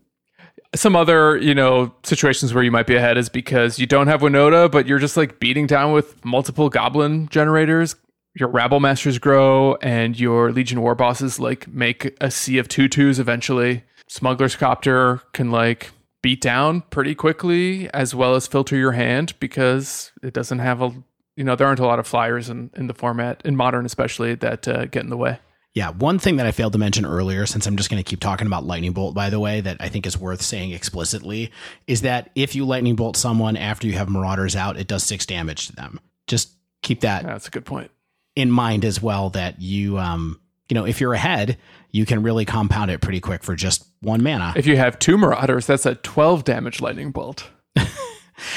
A: some other you know situations where you might be ahead is because you don't have Winota, but you're just like beating down with multiple goblin generators. Your rabble masters grow, and your legion war bosses like make a sea of tutus eventually. Smuggler's copter can like beat down pretty quickly, as well as filter your hand because it doesn't have a you know there aren't a lot of flyers in in the format in modern especially that uh, get in the way.
C: Yeah, one thing that I failed to mention earlier, since I'm just going to keep talking about Lightning Bolt, by the way, that I think is worth saying explicitly, is that if you Lightning Bolt someone after you have Marauders out, it does six damage to them. Just keep that
A: that's a good point.
C: in mind as well. That you, um, you know, if you're ahead, you can really compound it pretty quick for just one mana.
A: If you have two Marauders, that's a 12 damage lightning bolt.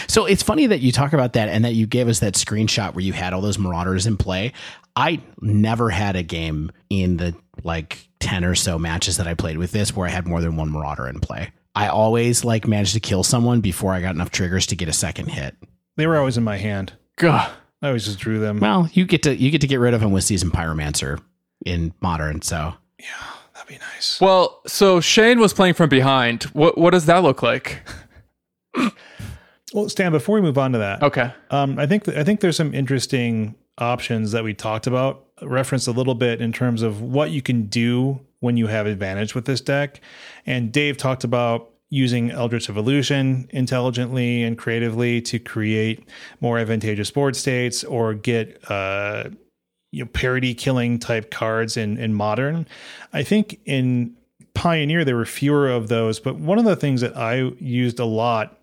C: So it's funny that you talk about that and that you gave us that screenshot where you had all those marauders in play. I never had a game in the like 10 or so matches that I played with this where I had more than one marauder in play. I always like managed to kill someone before I got enough triggers to get a second hit.
B: They were always in my hand.
A: Gah.
B: I always just drew them.
C: Well, you get to you get to get rid of them with Seasoned Pyromancer in modern, so yeah,
B: That'd be nice.
A: Well, so Shane was playing from behind. What what does that look like?
B: Well, Stan, before we move on to that,
A: Okay.
B: um, I think I think there's some interesting options that we talked about, referenced a little bit in terms of what you can do when you have advantage with this deck. And Dave talked about using Eldritch Evolution intelligently and creatively to create more advantageous board states or get uh, you know parity killing type cards in in modern. I think in Pioneer there were fewer of those, but one of the things that I used a lot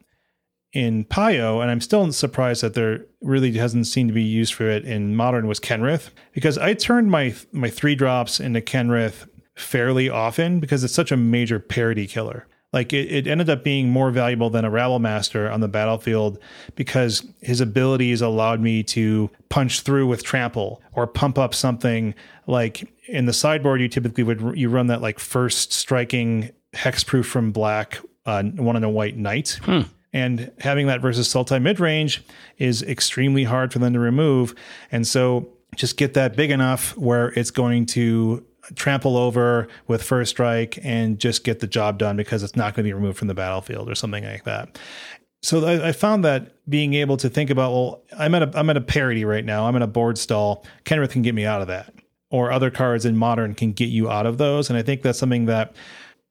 B: in Pio, and I'm still surprised that there really hasn't seemed to be used for it in modern was Kenrith because I turned my my three drops into Kenrith fairly often because it's such a major parity killer. Like it, it ended up being more valuable than a Rabble Master on the battlefield because his abilities allowed me to punch through with trample or pump up something like in the sideboard. You typically would you run that like first striking hexproof from black, uh, one in a white knight. And having that versus Sultai mid range is extremely hard for them to remove. And so just get that big enough where it's going to trample over with first strike and just get the job done because it's not going to be removed from the battlefield or something like that. So I, I found that being able to think about, well, I'm at a I'm at a parity right now. I'm in a board stall. Kenrith can get me out of that, or other cards in modern can get you out of those. And I think that's something that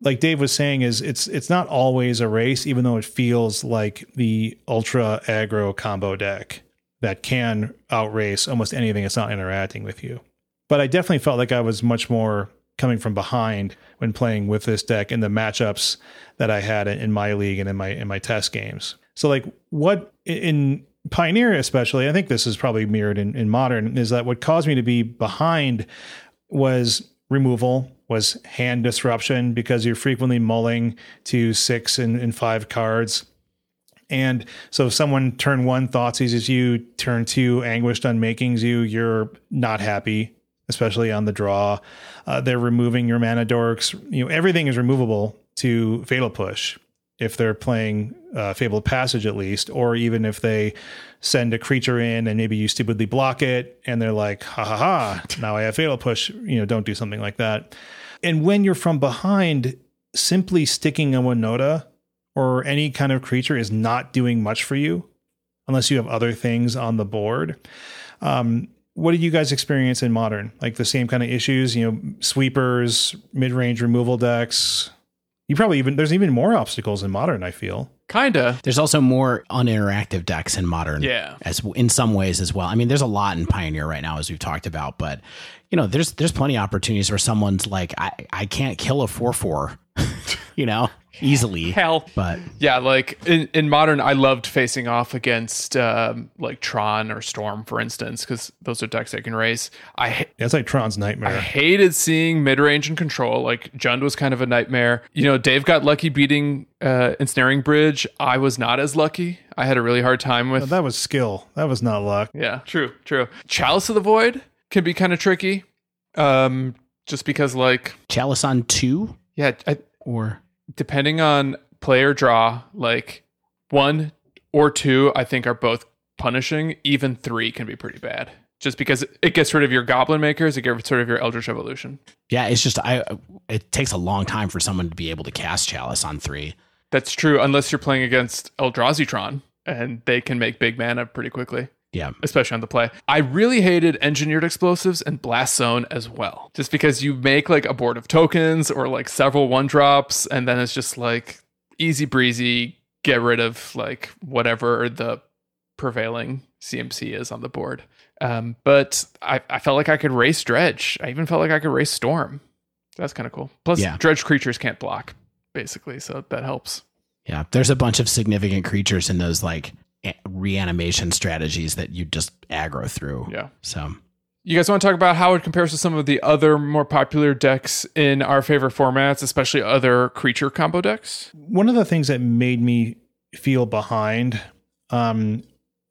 B: like Dave was saying, is it's it's not always a race, even though it feels like the ultra aggro combo deck that can outrace almost anything that's not interacting with you. But I definitely felt like I was much more coming from behind when playing with this deck in the matchups that I had in my league and in my in my test games. So like what in Pioneer especially, I think this is probably mirrored in, in modern, is that what caused me to be behind was removal, was hand disruption because you're frequently mulling to six and, and five cards. And so if someone turn one thought seizes you, turn two anguished unmakings you, you're not happy especially on the draw. Uh, they're removing your mana dorks. You know, everything is removable to Fatal Push if they're playing uh, Fabled Passage at least, or even if they send a creature in and maybe you stupidly block it and they're like, ha ha ha, now I have Fatal Push. You know, don't do something like that. And when you're from behind, simply sticking a Winota or any kind of creature is not doing much for you unless you have other things on the board. Um, what did you guys experience in modern? Like the same kind of issues, you know, sweepers, mid-range removal decks. You probably even there's even more obstacles in modern. I feel
A: Kinda.
C: There's also more uninteractive decks in modern.
A: Yeah.
C: As in some ways as well. I mean, there's a lot in Pioneer right now, as we've talked about, but you know, there's there's plenty of opportunities where someone's like, I, I can't kill a four four, you know, easily.
A: Hell.
C: But
A: Yeah, like in, in modern, I loved facing off against um, like Tron or Storm, for instance, because those are decks I can race. I ha-
B: yeah, it's like Tron's nightmare.
A: I hated seeing mid range and control. Like Jund was kind of a nightmare. You know, Dave got lucky beating uh, Ensnaring Bridge. I was not as lucky. I had a really hard time with.
B: that was skill. That was not luck.
A: Yeah, true, true. Chalice of the Void can be kind of tricky, um, just because like
C: Chalice on two
A: yeah, I,
C: or
A: depending on player draw, like one or two, I think are both punishing. Even three can be pretty bad, just because it gets rid of your Goblin Makers, it gets rid of your Eldritch Evolution.
C: yeah, it's just I. It takes a long time for someone to be able to cast Chalice on three.
A: That's true, unless you're playing against Eldrazi and they can make big mana pretty quickly.
C: Yeah,
A: especially on the play. I really hated engineered explosives and blast zone as well, just because you make like a board of tokens or like several one drops, and then it's just like easy breezy, get rid of like whatever the prevailing CMC is on the board. Um, but I, I felt like I could race dredge. I even felt like I could race storm. That's kind of cool. Plus,
C: Yeah.
A: dredge creatures can't block, basically, so that helps.
C: yeah. There's a bunch of significant creatures in those like reanimation strategies that you just aggro through.
A: Yeah.
C: So
A: You guys want to talk about how it compares to some of the other more popular decks in our favorite formats, especially other creature combo decks?
B: One of the things that made me feel behind um,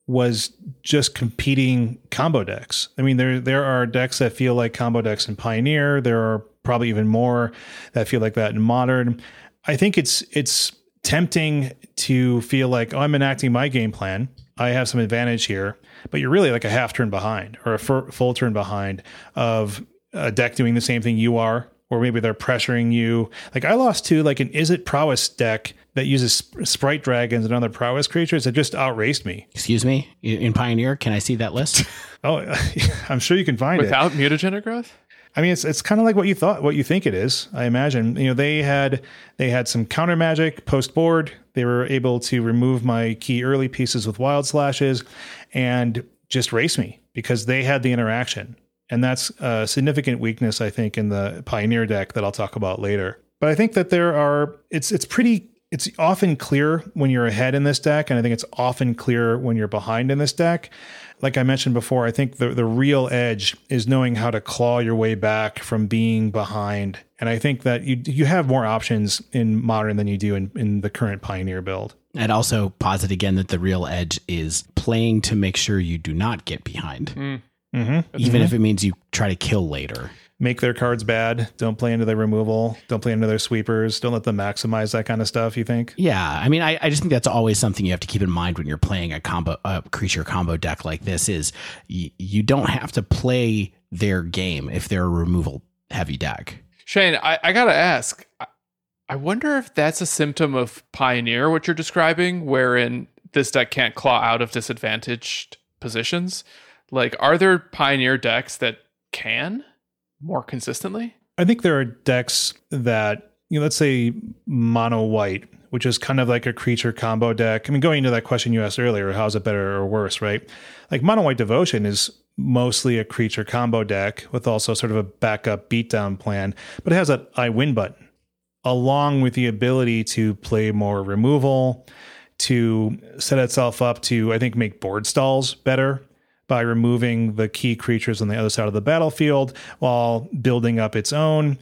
B: was just competing combo decks. I mean, there there are decks that feel like combo decks in Pioneer. There are probably even more that feel like that in Modern. I think it's it's tempting to feel like oh, I'm enacting my game plan. I have some advantage here, but you're really like a half turn behind or a full turn behind of a deck doing the same thing you are, or maybe they're pressuring you. Like I lost to like an Izzet Prowess deck that uses sp- Sprite Dragons and other prowess creatures that just outraced me.
C: excuse me, in Pioneer, can I see that list?
B: Oh, I'm sure you can find it.
A: Without mutagenic growth?
B: I mean, it's it's kind of like what you thought, what you think it is. I imagine. You know, they had they had some counter magic post board. They were able to remove my key early pieces with wild slashes, and just race me because they had the interaction, and that's a significant weakness I think in the Pioneer deck that I'll talk about later. But I think that there are it's it's pretty it's often clear when you're ahead in this deck, and I think it's often clear when you're behind in this deck. Like I mentioned before, I think the, the real edge is knowing how to claw your way back from being behind. And I think that you you have more options in modern than you do in, in the current Pioneer build.
C: I'd also posit again that the real edge is playing to make sure you do not get behind,
B: Mm-hmm.
C: even if it means you try to kill later.
B: Make their cards bad. Don't play into their removal. Don't play into their sweepers. Don't let them maximize that kind of stuff. You think?
C: Yeah, I mean, I, I just think that's always something you have to keep in mind when you're playing a combo, a creature combo deck like this. Is y- you don't have to play their game if they're a removal heavy deck.
A: Shane, I, I gotta ask. I, I wonder if that's a symptom of Pioneer, what you're describing, wherein this deck can't claw out of disadvantaged positions. Like, are there Pioneer decks that can more consistently?
B: I think there are decks that, you know, let's say mono white, which is kind of like a creature combo deck. I mean, going into that question you asked earlier, how's it better or worse, right? Like mono white devotion is mostly a creature combo deck with also sort of a backup beatdown plan, but it has that I win button along with the ability to play more removal, to set itself up to, I think, make board stalls better by removing the key creatures on the other side of the battlefield while building up its own.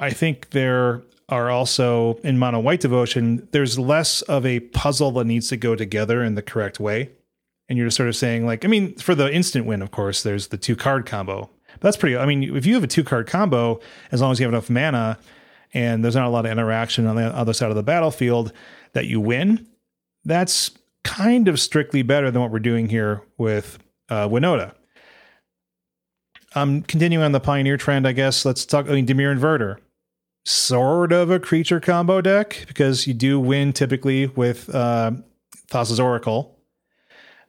B: I think there are also in mono white devotion, there's less of a puzzle that needs to go together in the correct way. And you're just sort of saying, like, I mean, for the instant win, of course, there's the two card combo. But that's pretty, I mean, if you have a two card combo, as long as you have enough mana and there's not a lot of interaction on the other side of the battlefield, that you win, that's kind of strictly better than what we're doing here with uh, Winota. Um, continuing on the Pioneer trend, I guess, let's talk, I mean, Dimir Inverter sort of a creature combo deck because you do win typically with uh, Thassa's Oracle.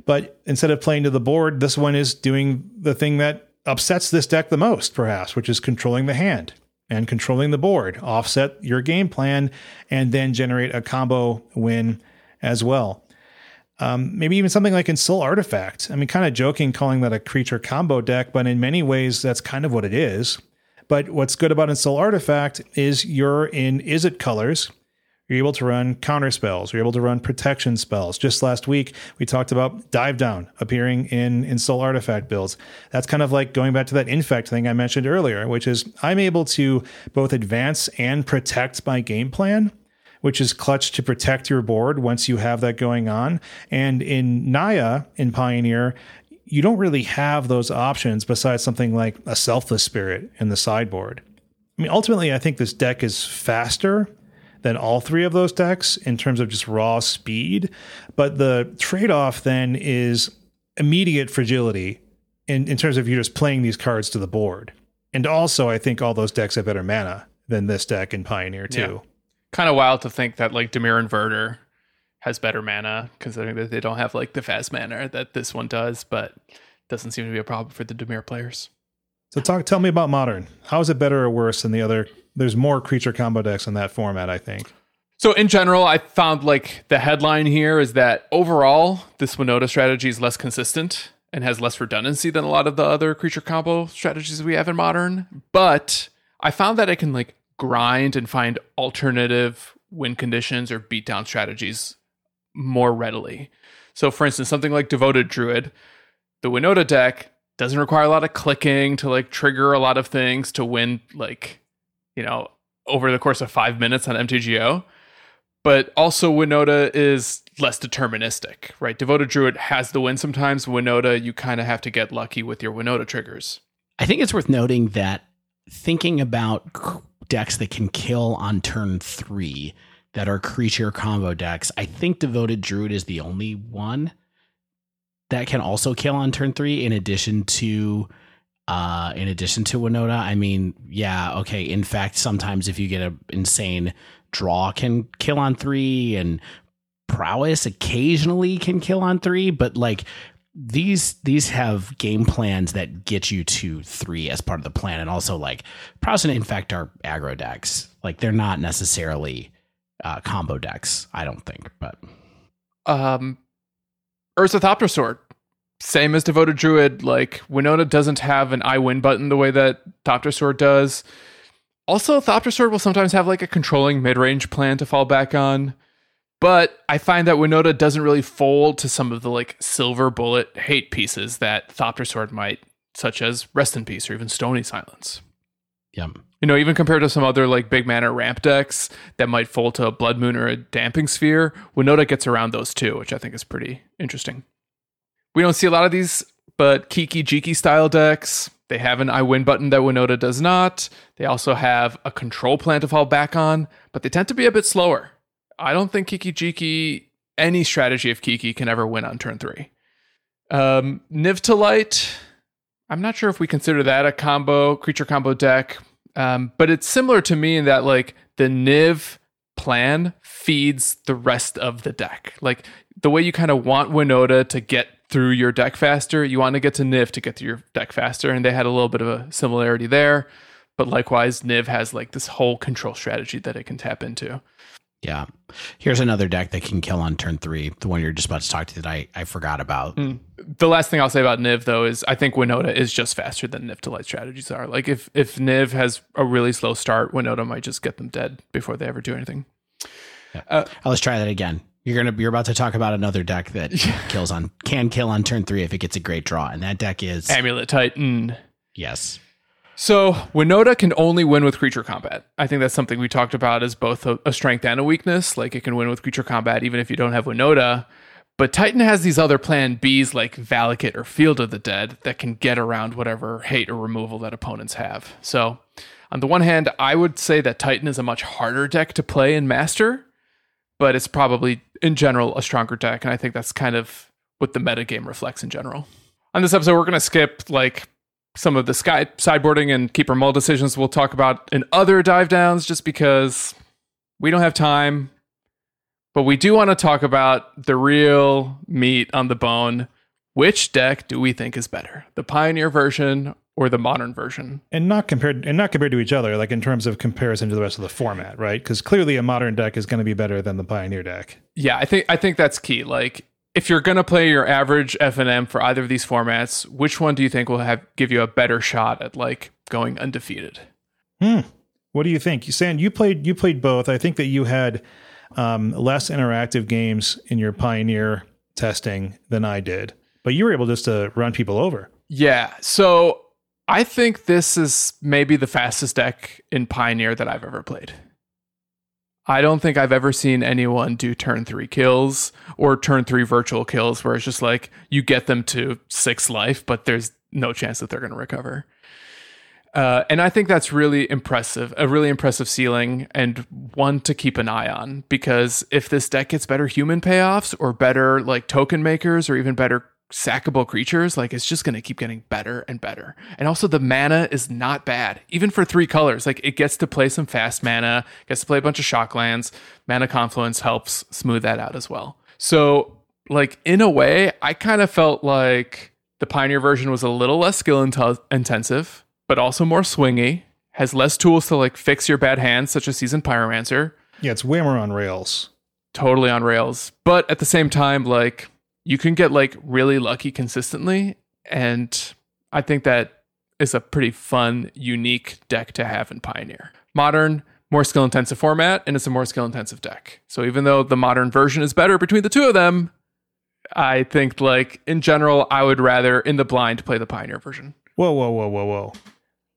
B: But instead of playing to the board, this one is doing the thing that upsets this deck the most, perhaps, which is controlling the hand and controlling the board, offset your game plan, and then generate a combo win as well. Um, maybe even something like Ensoul Artifact. I mean, kind of joking calling that a creature combo deck, but in many ways, that's kind of what it is. But what's good about Ensoul Artifact is you're in Izzet colors. You're able to run counter spells. You're able to run protection spells. Just last week, we talked about Dive Down appearing in Ensoul Artifact builds. That's kind of like going back to that Infect thing I mentioned earlier, which is I'm able to both advance and protect my game plan which is clutch to protect your board once you have that going on. And in Naya, in Pioneer, you don't really have those options besides something like a selfless spirit in the sideboard. I mean, ultimately, I think this deck is faster than all three of those decks in terms of just raw speed. But the trade off then is immediate fragility in, in terms of you're just playing these cards to the board. And also, I think all those decks have better mana than this deck in Pioneer, too. Yeah.
A: Kind of wild to think that, like, Dimir Inverter has better mana, considering that they don't have like the fast mana that this one does, but doesn't seem to be a problem for the Dimir players.
B: So talk tell me about modern. How is it better or worse than the other there's more creature combo decks in that format, I think.
A: So in general, I found like the headline here is that overall this Winota strategy is less consistent and has less redundancy than a lot of the other creature combo strategies we have in modern. But I found that I can like grind and find alternative win conditions or beatdown strategies more readily. So, for instance, something like Devoted Druid, the Winota deck doesn't require a lot of clicking to like trigger a lot of things to win, like, you know, over the course of five minutes on MTGO. But also, Winota is less deterministic, right? Devoted Druid has the win sometimes. Winota, you kind of have to get lucky with your Winota triggers.
C: I think it's worth noting that thinking about decks that can kill on turn three that are creature combo decks. I think Devoted Druid is the only one that can also kill on turn three, in addition to uh in addition to Winota. I mean, yeah, okay. Infect, sometimes if you get an insane draw can kill on three and prowess occasionally can kill on three, but like these these have game plans that get you to three as part of the plan, and also like prowess and infect are aggro decks. Like they're not necessarily uh, combo decks. I don't think, but
A: um, Urza Thopter Sword, same as Devoted Druid. Like Winota doesn't have an I win button the way that Thopter Sword does. Also, Thopter Sword will sometimes have like a controlling mid range plan to fall back on. But I find that Winota doesn't really fold to some of the like silver bullet hate pieces that Thopter Sword might, such as Rest in Peace or even Stony Silence.
C: Yeah.
A: You know, even compared to some other like big mana ramp decks that might fold to a Blood Moon or a Damping Sphere, Winota gets around those too, which I think is pretty interesting. We don't see a lot of these, but Kiki Jiki style decks, they have an I win button that Winota does not. They also have a control plan to fall back on, but they tend to be a bit slower. I don't think Kiki Jiki, any strategy of Kiki, can ever win on turn three. Um, Niv to Light, I'm not sure if we consider that a combo, creature combo deck. Um, but it's similar to me in that like the Niv plan feeds the rest of the deck. Like the way you kind of want Winota to get through your deck faster, you want to get to Niv to get through your deck faster. And they had a little bit of a similarity there. But likewise, Niv has like this whole control strategy that it can tap into.
C: Yeah. Here's another deck that can kill on turn three. The one you're just about to talk to that I, I forgot about.
A: Mm. The last thing I'll say about Niv though is I think Winota is just faster than Niv to light strategies are. Like if if Niv has a really slow start, Winota might just get them dead before they ever do anything.
C: Yeah. Uh, oh, let's try that again. You're gonna you're about to talk about another deck that kills on can kill on turn three if it gets a great draw, and that deck is
A: Amulet Titan.
C: Yes.
A: So Winota can only win with creature combat. I think that's something we talked about as both a, a, strength and a weakness. Like it can win with creature combat even if you don't have Winota. But Titan has these other plan Bs like Valakut or Field of the Dead that can get around whatever hate or removal that opponents have. So on the one hand, I would say that Titan is a much harder deck to play and master, but it's probably in general a stronger deck, and I think that's kind of what the metagame reflects in general. On this episode, we're gonna skip like some of the sky sideboarding and keeper mull decisions we'll talk about in other dive downs just because we don't have time. But we do want to talk about the real meat on the bone. Which deck do we think is better? The Pioneer version or the modern version?
B: And not compared and not compared to each other, like in terms of comparison to the rest of the format, right? Because clearly a modern deck is going to be better than the Pioneer deck.
A: Yeah, I think I think that's key. Like if you're going to play your average FNM for either of these formats, which one do you think will have give you a better shot at like going undefeated?
B: Hmm. What do you think? You saying you played you played both. I think that you had um, less interactive games in your Pioneer testing than I did, but you were able just to run people over.
A: Yeah. So I think this is maybe the fastest deck in Pioneer that I've ever played. I don't think I've ever seen anyone do turn three kills or turn three virtual kills where it's just like you get them to six life, but there's no chance that they're going to recover. Uh, and I think that's really impressive, a really impressive ceiling, and one to keep an eye on because if this deck gets better human payoffs or better like token makers or even better sackable creatures, like it's just going to keep getting better and better. And also the mana is not bad, even for three colors. Like it gets to play some fast mana, gets to play a bunch of shock lands. Mana confluence helps smooth that out as well. So, like in a way, I kind of felt like the Pioneer version was a little less skill intensive, but also more swingy. Has less tools to like fix your bad hands, such as Seasoned Pyromancer.
B: Yeah, it's way more on rails.
A: Totally on rails. But at the same time, like you can get like really lucky consistently. And I think that is a pretty fun, unique deck to have in Pioneer. Modern, more skill intensive format, and it's a more skill intensive deck. So even though the modern version is better between the two of them, I think like in general, I would rather in the blind play the Pioneer version.
B: Whoa, whoa, whoa, whoa, whoa.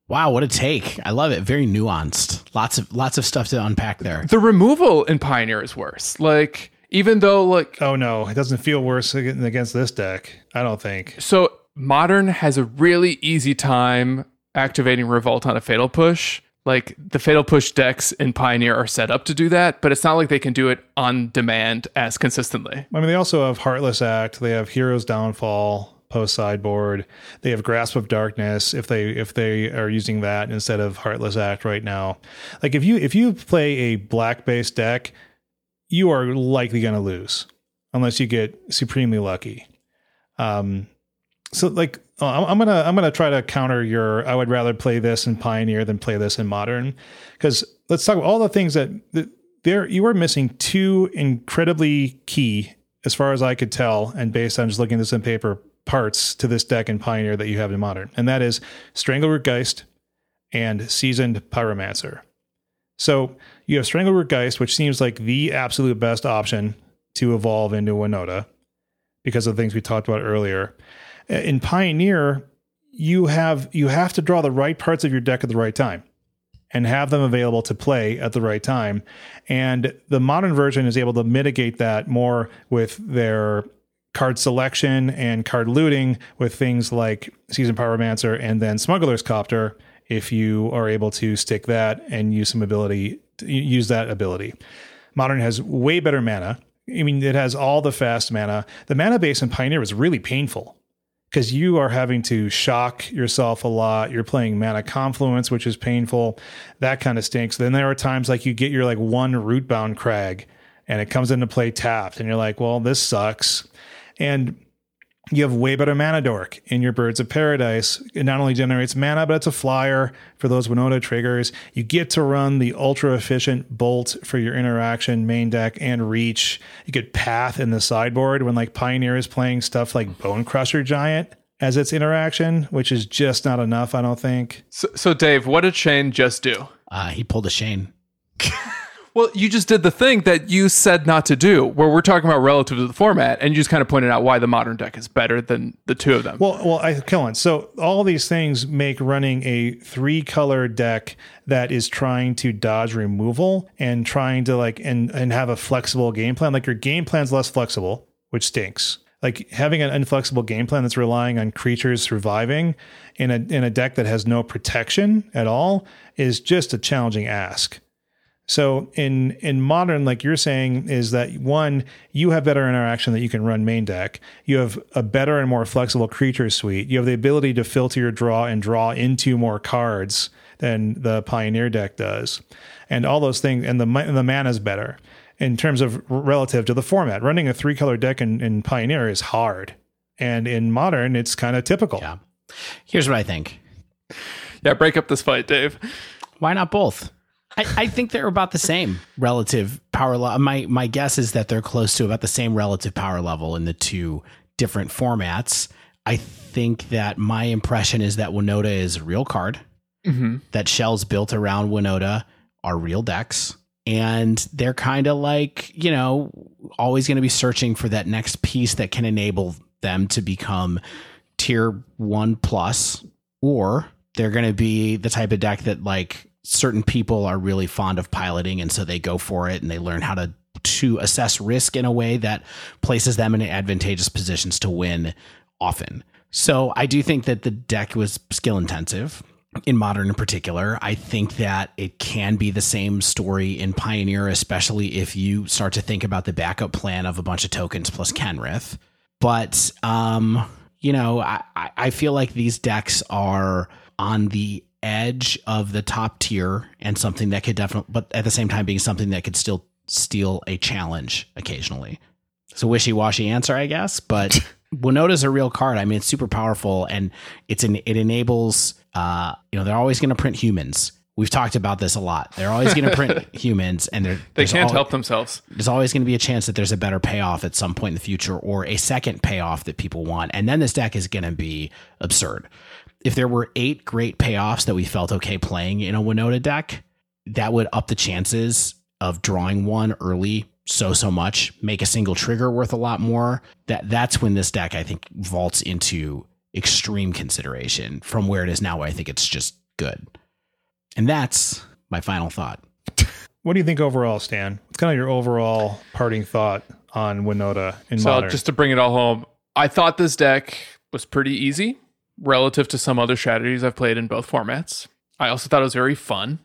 C: Wow, what a take. I love it. Very nuanced. Lots of lots of stuff to unpack there.
A: The removal in Pioneer is worse. Like even though like
B: oh no. It doesn't feel worse against this deck i don't think.
A: So modern has a really easy time activating revolt on a fatal push. Like the fatal push decks in pioneer are set up to do that but it's not like they can do it on demand as consistently.
B: I mean they also have heartless act. They have heroes downfall post sideboard. They have grasp of darkness if they if they are using that instead of heartless act right now. Like if you if you play a black based deck you are likely going to lose unless you get supremely lucky. Um, so like uh, I'm gonna I'm gonna try to counter your I would rather play this in Pioneer than play this in Modern because let's talk about all the things that, that there you are missing two incredibly key as far as I could tell and based on just looking at this in paper parts to this deck in Pioneer that you have in Modern and that is Strangleroot Geist and Seasoned Pyromancer. So you have Strangleroot Geist, which seems like the absolute best option to evolve into Winota because of the things we talked about earlier. Uh, in Pioneer, you have you have to draw the right parts of your deck at the right time and have them available to play at the right time. And the modern version is able to mitigate that more with their card selection and card looting with things like Seasoned Pyromancer and then Smuggler's Copter if you are able to stick that and use some ability, use that ability. Modern has way better mana. I mean, it has all the fast mana. The mana base in Pioneer is really painful because you are having to shock yourself a lot. You're playing mana confluence, which is painful. That kind of stinks. Then there are times like you get your like one rootbound crag and it comes into play tapped, and you're like, well, this sucks. And You have way better mana dork in your Birds of Paradise. It not only generates mana, but it's a flyer for those Winota triggers. You get to run the ultra efficient bolt for your interaction, main deck, and reach. You get path in the sideboard when like Pioneer is playing stuff like Bonecrusher Giant as its interaction, which is just not enough, I don't think.
A: So, so Dave, what did Shane just do?
C: Uh, he pulled a Shane.
A: Well, you just did the thing that you said not to do, where we're talking about relative to the format, and you just kind of pointed out why the modern deck is better than the two of them.
B: Well, well, I kill on. So all these things make running a three color deck that is trying to dodge removal and trying to like and and have a flexible game plan. Like your game plan's less flexible, which stinks. Like having an inflexible game plan that's relying on creatures surviving in a in a deck that has no protection at all is just a challenging ask. So in in modern, like you're saying, is that one, you have better interaction that you can run main deck. You have a better and more flexible creature suite. You have the ability to filter your draw and draw into more cards than the Pioneer deck does, and all those things. And the and the mana is better in terms of relative to the format. Running a three color deck in, in Pioneer is hard, and in modern, it's kind of typical.
C: Yeah. Here's what I think.
A: Yeah, break up this fight, Dave.
C: Why not both? I, I think they're about the same relative power level. My my guess is that they're close to about the same relative power level in the two different formats. I think that my impression is that Winota is a real card.
A: Mm-hmm.
C: That shells built around Winota are real decks. And they're kind of like, you know, always going to be searching for that next piece that can enable them to become tier one plus, or they're going to be the type of deck that like certain people are really fond of piloting and so they go for it and they learn how to to assess risk in a way that places them in advantageous positions to win often. So I do think that the deck was skill intensive in modern in particular. I think that it can be the same story in Pioneer, especially if you start to think about the backup plan of a bunch of tokens plus Kenrith. But um, you know, I, I feel like these decks are on the edge of the top tier and something that could definitely, but at the same time being something that could still steal a challenge occasionally. It's a wishy washy answer, I guess, but Winota's a real card. I mean, it's super powerful and it's an, it enables, uh, you know, they're always going to print humans. We've talked about this a lot. They're always going to print humans, and they're,
A: they can't al- help themselves.
C: There's always going to be a chance that there's a better payoff at some point in the future, or a second payoff that people want, and then this deck is going to be absurd if there were eight great payoffs that we felt okay playing in a Winota deck, that would up the chances of drawing one early so so much, make a single trigger worth a lot more. That that's when this deck I think vaults into extreme consideration from where it is now. I think it's just good, and that's my final thought.
B: What do you think overall, Stan? What's kind of your overall parting thought on Winota in so modern?
A: just to bring it all home, I thought this deck was pretty easy relative to some other strategies I've played in both formats. I also thought it was very fun.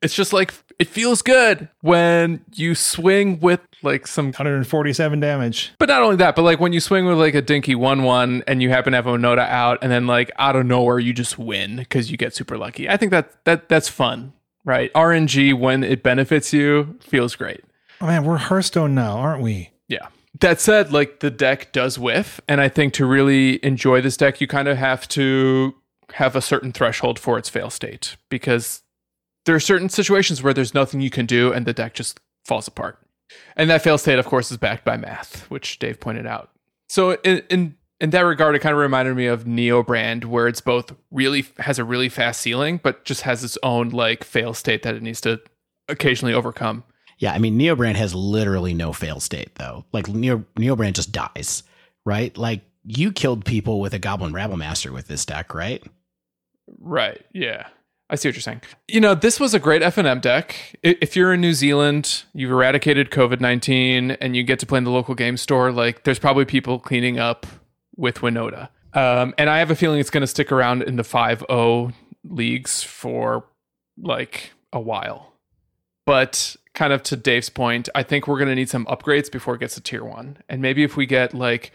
A: It's just like it feels good when you swing with like some
B: 147 damage.
A: But not only that, but like when you swing with like a dinky 1 1 and you happen to have Winota out and then like out of nowhere you just win because you get super lucky. I think that that that's fun, right? RNG when it benefits you feels great.
B: Oh man, we're Hearthstone now, aren't we?
A: Yeah. That said, like the deck does whiff, and I think to really enjoy this deck, you kind of have to have a certain threshold for its fail state because there are certain situations where there's nothing you can do and the deck just falls apart. And that fail state, of course, is backed by math, which Dave pointed out. So in in, in that regard, it kind of reminded me of Neobrand, where it's both really has a really fast ceiling, but just has its own like fail state that it needs to occasionally overcome.
C: Yeah, I mean, Neobrand has literally no fail state though. Like Neo Neobrand just dies, right? Like you killed people with a Goblin Rabble Master with this deck, right?
A: Right. Yeah. I see what you're saying. You know, this was a great FNM deck. If you're in New Zealand, you've eradicated COVID 19, and you get to play in the local game store, like there's probably people cleaning up with Winota. Um, and I have a feeling it's going to stick around in the 5 0 leagues for like a while. But kind of to Dave's point, I think we're going to need some upgrades before it gets to tier one. And maybe if we get like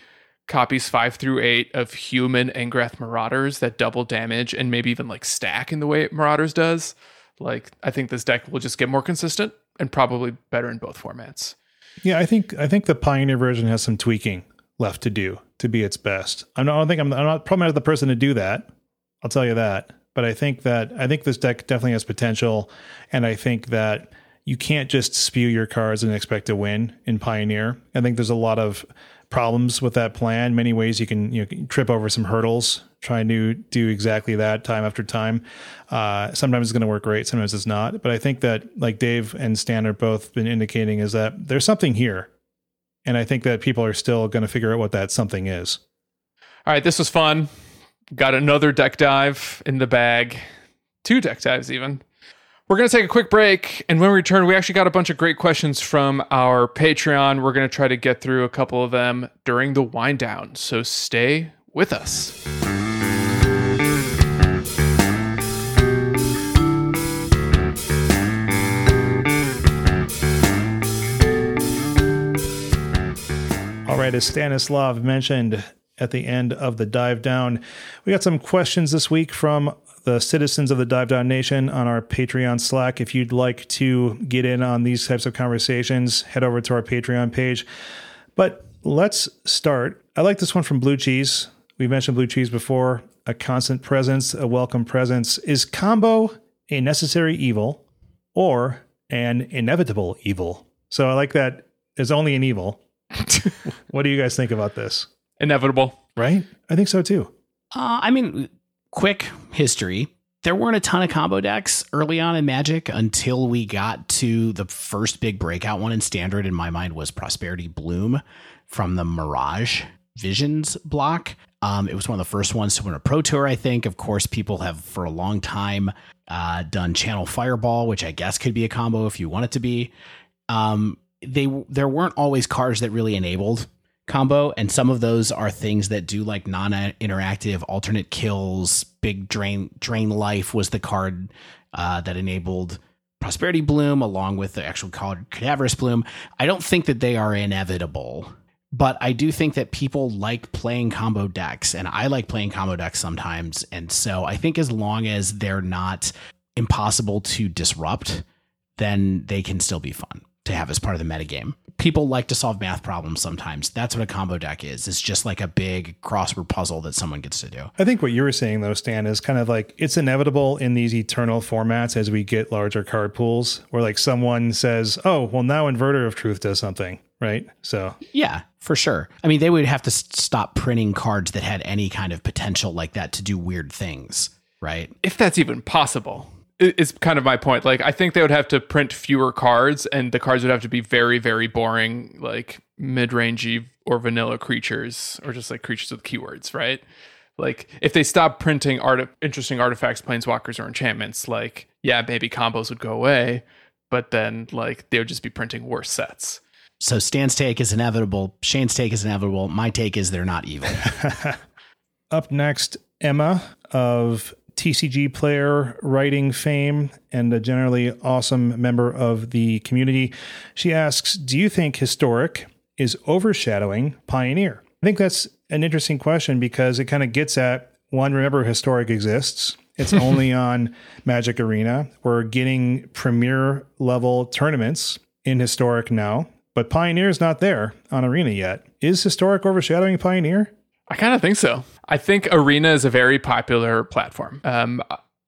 A: copies five through eight of human Angrath's Marauders that double damage and maybe even like stack in the way Marauders does, like I think this deck will just get more consistent and probably better in both formats.
B: Yeah, I think I think the Pioneer version has some tweaking left to do to be its best. I don't think I'm, I'm not probably not the person to do that. I'll tell you that. But I think that I think this deck definitely has potential, and I think that you can't just spew your cards and expect to win in Pioneer. I think there's a lot of problems with that plan. Many ways you can you know, trip over some hurdles trying to do exactly that time after time. Uh, sometimes it's going to work great, sometimes it's not. But I think that like Dave and Stan are both been indicating is that there's something here, and I think that people are still going to figure out what that something is.
A: All right, this was fun. Got another deck dive in the bag, two deck dives even. We're going to take a quick break. And when we return, we actually got a bunch of great questions from our Patreon. We're going to try to get through a couple of them during the wind down. So stay with us.
B: All right, as Stanislav mentioned, at the end of the dive down. We got some questions this week from the citizens of the Dive Down Nation on our Patreon Slack. If you'd like to get in on these types of conversations, head over to our Patreon page. But let's start. I like this one from Blue Cheese. We mentioned Blue Cheese before. A constant presence, a welcome presence. Is combo a necessary evil or an inevitable evil? So I like that It's only an evil. what do you guys think about this?
A: Inevitable.
B: Right? I think so too.
C: Uh, I mean, quick history. There weren't a ton of combo decks early on in Magic until we got to the first big breakout one in Standard. In my mind, was Prosperity Bloom from the Mirage Visions block. Um, it was one of the first ones to win a Pro Tour, I think. Of course, people have for a long time uh, done Channel Fireball, which I guess could be a combo if you want it to be. Um, they there weren't always cards that really enabled combo and some of those are things that do like non-interactive alternate kills. Big drain drain life was the card uh, that enabled prosperity bloom along with the actual card cadaverous bloom. I don't think that they are inevitable but i do think that people like playing combo decks and i like playing combo decks sometimes and so i think as long as they're not impossible to disrupt then they can still be fun to have as part of the metagame. People like to solve math problems sometimes. That's what a combo deck is. It's just like a big crossword puzzle that someone gets to do.
B: I think what you were saying though, Stan, is kind of like it's inevitable in these eternal formats as we get larger card pools where like someone says, Oh, well now Inverter of Truth does something. Right. So
C: Yeah, for sure. I mean, they would have to stop printing cards that had any kind of potential like that to do weird things, right?
A: If that's even possible is kind of my point. Like, I think they would have to print fewer cards, and the cards would have to be very, very boring, like mid-rangey or vanilla creatures, or just like creatures with keywords, right? Like, if they stop printing art, interesting artifacts, planeswalkers, or enchantments, like, yeah, maybe combos would go away, but then like they would just be printing worse sets.
C: So Stan's take is inevitable. Shane's take is inevitable. My take is they're not evil.
B: Up next, Emma of TCG player writing fame and a generally awesome member of the community. She asks Do you think historic is overshadowing Pioneer? I think that's an interesting question because it kind of gets at one, remember, historic exists. It's only on Magic Arena. We're getting premier level tournaments in historic now, but Pioneer is not there on Arena yet. Is historic overshadowing Pioneer?
A: I kind of think so. I think Arena is a very popular platform. Um,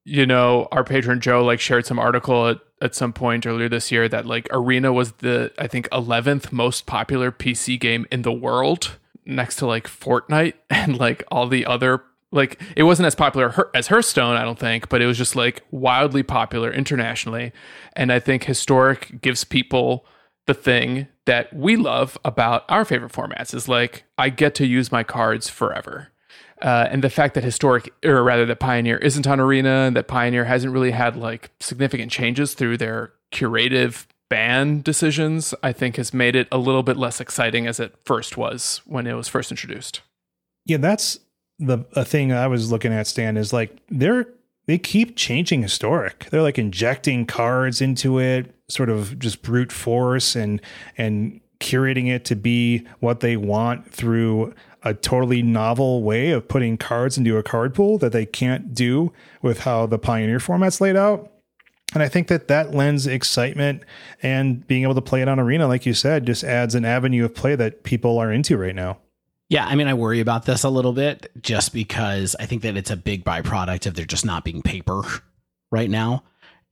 A: you know, our patron Joe like shared some article at, at some point earlier this year that like Arena was the I think 11th most popular PC game in the world next to like Fortnite and like all the other like it wasn't as popular as Hearthstone, I don't think, but it was just like wildly popular internationally. And I think historic gives people the thing that we love about our favorite formats is like I get to use my cards forever. Uh, and the fact that historic, or rather that Pioneer isn't on Arena, and that Pioneer hasn't really had like significant changes through their curative ban decisions, I think has made it a little bit less exciting as it first was when it was first introduced.
B: Yeah, that's the a thing I was looking at. Stan is like they're they keep changing historic. They're like injecting cards into it, sort of just brute force and and curating it to be what they want through a totally novel way of putting cards into a card pool that they can't do with how the Pioneer format's laid out. And I think that that lends excitement and being able to play it on Arena, like you said, just adds an avenue of play that people are into right now.
C: Yeah, I mean, I worry about this a little bit just because I think that it's a big byproduct of there just not being paper right now.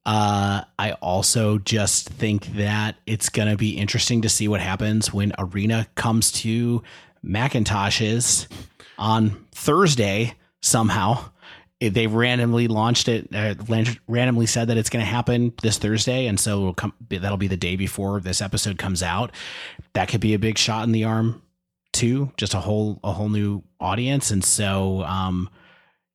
C: Uh, I also just think that it's going to be interesting to see what happens when Arena comes to Macintoshes on Thursday somehow. They randomly launched it, uh, randomly said that it's going to happen this Thursday, and so come, that'll be the day before this episode comes out. That could be a big shot in the arm too, just a whole a whole new audience, and so um,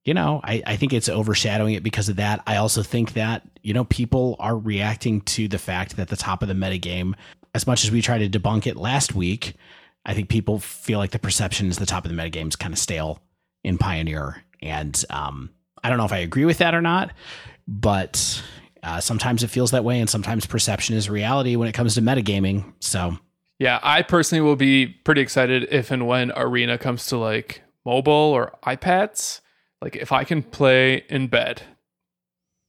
C: you know, I, I think it's overshadowing it because of that. I also think that, you know, people are reacting to the fact that the top of the metagame, as much as we tried to debunk it last week, I think people feel like the perception is the top of the metagame is kind of stale in Pioneer. And um, I don't know if I agree with that or not, but uh, sometimes it feels that way. And sometimes perception is reality when it comes to metagaming. So,
A: yeah, I personally will be pretty excited if and when Arena comes to like mobile or iPads like if I can play in bed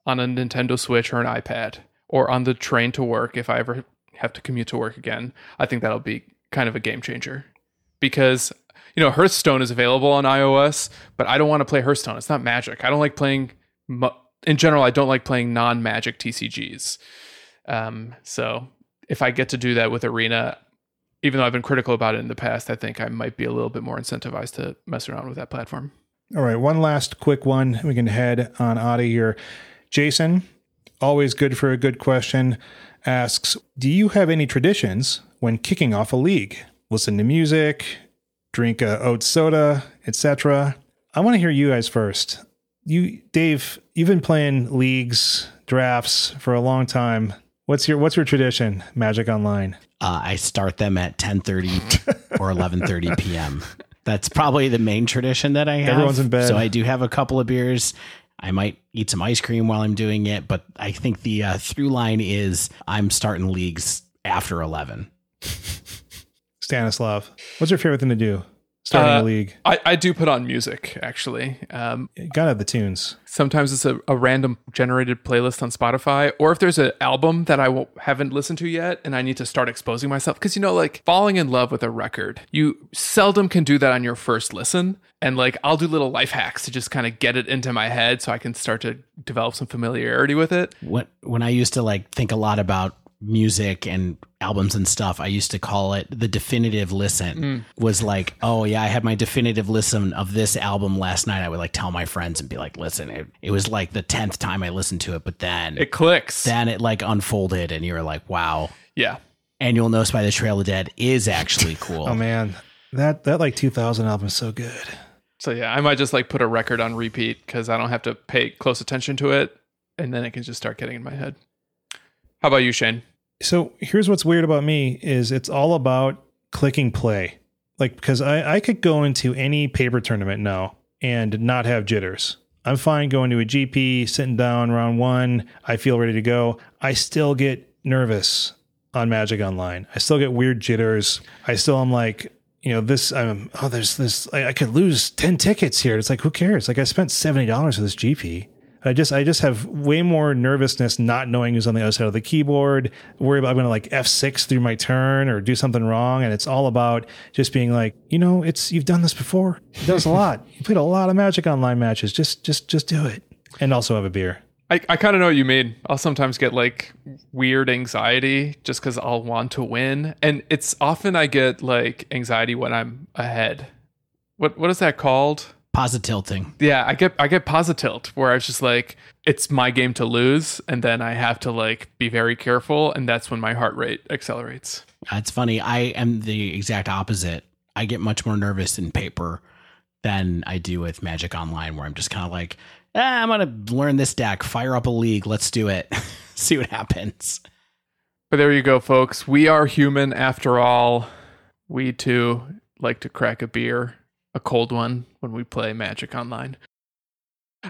A: on a Nintendo Switch or an iPad or on the train to work if I ever have to commute to work again, I think that'll be kind of a game changer. Because you know, Hearthstone is available on iOS, but I don't want to play Hearthstone. It's not Magic. I don't like playing in general, I don't like playing non-Magic TCGs. Um, so if I get to do that with Arena, even though I've been critical about it in the past, I think I might be a little bit more incentivized to mess around with that platform.
B: All right, one last quick one. We can head on out of here. Jason, always good for a good question, asks Do you have any traditions when kicking off a league? Listen to music, drink a oat soda, etc. I want to hear you guys first. You, Dave, you've been playing leagues, drafts for a long time. What's your What's your tradition, Magic Online?
C: Uh, I start them at ten thirty or eleven thirty p.m. That's probably the main tradition that I have.
B: Everyone's in bed.
C: So I do have a couple of beers. I might eat some ice cream while I'm doing it, but I think the uh, through line is I'm starting leagues after 11.
B: Stanislav, what's your favorite thing to do? Starting uh, a league.
A: I, I do put on music actually. Um,
B: gotta have the tunes.
A: Sometimes it's a, a, random generated playlist on Spotify, or if there's an album that I w- haven't listened to yet and I need to start exposing myself, because you know, like falling in love with a record, you seldom can do that on your first listen. And like I'll do little life hacks to just kind of get it into my head so I can start to develop some familiarity with it.
C: When when I used to like think a lot about music and albums and stuff, I used to call it the definitive listen. Mm. Was like, oh yeah, I had my definitive listen of this album last night. I would like tell my friends and be like, listen, it, it was like the tenth time I listened to it, but then
A: it clicks.
C: Then it like unfolded, and you're like, wow,
A: yeah.
C: And you'll Know Us by the Trail of Dead is actually cool.
B: oh man, that that like 2000 album is so good.
A: So yeah, I might just like put a record on repeat because I don't have to pay close attention to it, and then it can just start getting in my head. How about you, Shane?
B: So here's what's weird about me is it's all about clicking play. Like because I, I could go into any paper tournament now and not have jitters. I'm fine going to a GP, sitting down round one. I feel ready to go. I still get nervous on Magic Online. I still get weird jitters. I still am like, you know, this. I'm oh, there's this. I, I could lose ten tickets here. It's like who cares? Like I spent seventy dollars for this GP. I just I just have way more nervousness not knowing who's on the other side of the keyboard. Worry about I'm going to like F6 through my turn or do something wrong, and it's all about just being like, you know, it's you've done this before. It does a lot. You played a lot of Magic online matches. Just just just do it, and also have a beer.
A: I, I kind of know what you mean. I'll sometimes get like weird anxiety just because I'll want to win. And it's often I get like anxiety when I'm ahead. What what is that called?
C: Positilting.
A: Yeah, I get I get positilt where I was just like, it's my game to lose, and then I have to like be very careful, and that's when my heart rate accelerates.
C: It's funny. I am the exact opposite. I get much more nervous in paper than I do with Magic Online, where I'm just kind of like, ah, I'm gonna learn this deck, fire up a league, let's do it, see what happens.
A: But there you go, folks. We are human after all. We too like to crack a beer a cold one when we play Magic Online.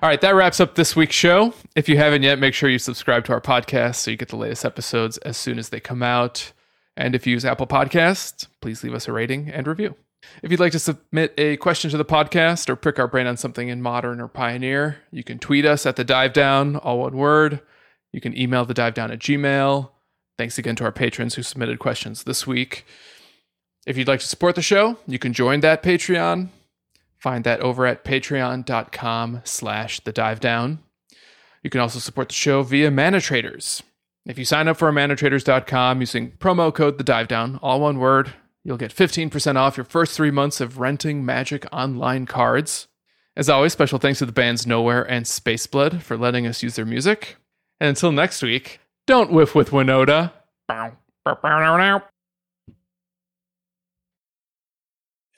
A: All right, that wraps up this week's show. If you haven't yet, make sure you subscribe to our podcast so you get the latest episodes as soon as they come out. And if you use Apple Podcasts, please leave us a rating and review. If you'd like to submit a question to the podcast or prick our brain on something in modern or pioneer, you can tweet us at the dive down, all one word. You can email the dive down at Gmail. Thanks again to our patrons who submitted questions this week. If you'd like to support the show, you can join that Patreon. Find that over at patreon.com slash the dive down. You can also support the show via ManaTraders. If you sign up for manatraders.com using promo code the dive down, all one word, you'll get 15% off your first three months of renting Magic Online cards. As always, special thanks to the bands Nowhere and Spaceblood for letting us use their music. And until next week, don't whiff with Winota.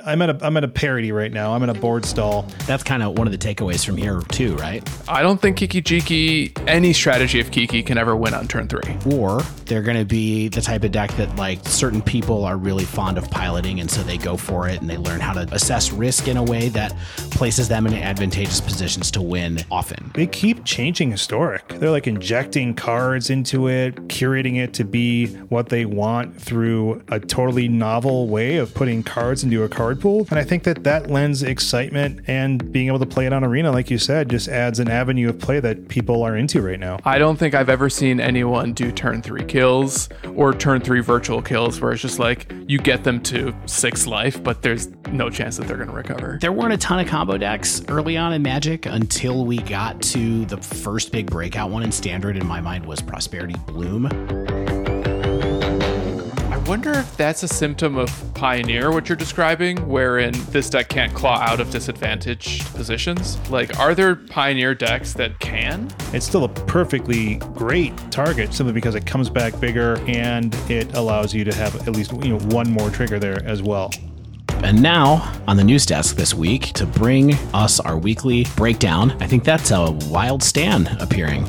B: I'm at a I'm at a parity right now. I'm in a board stall.
C: That's kind of one of the takeaways from here too, right?
A: I don't think Kiki Jiki, any strategy of Kiki can ever win on turn three.
C: Or they're going to be the type of deck that like certain people are really fond of piloting, and so they go for it and they learn how to assess risk in a way that places them in advantageous positions to win often.
B: They keep changing historic. They're like injecting cards into it, curating it to be what they want through a totally novel way of putting cards into a card pool. And I think that that lends excitement and being able to play it on Arena, like you said, just adds an avenue of play that people are into right now.
A: I don't think I've ever seen anyone do turn three kills or turn three virtual kills where it's just like you get them to six life, but there's no chance that they're going to recover.
C: There weren't a ton of combo decks early on in Magic until we got to the first big breakout one in Standard, in my mind, was Prosperity Bloom.
A: I wonder if that's a symptom of Pioneer, what you're describing, wherein this deck can't claw out of disadvantaged positions. Like, are there Pioneer decks that can?
B: It's still a perfectly great target simply because it comes back bigger and it allows you to have at least you know one more trigger there as well.
C: And now, on the news desk this week, to bring us our weekly breakdown, I think that's a Wild Stan appearing.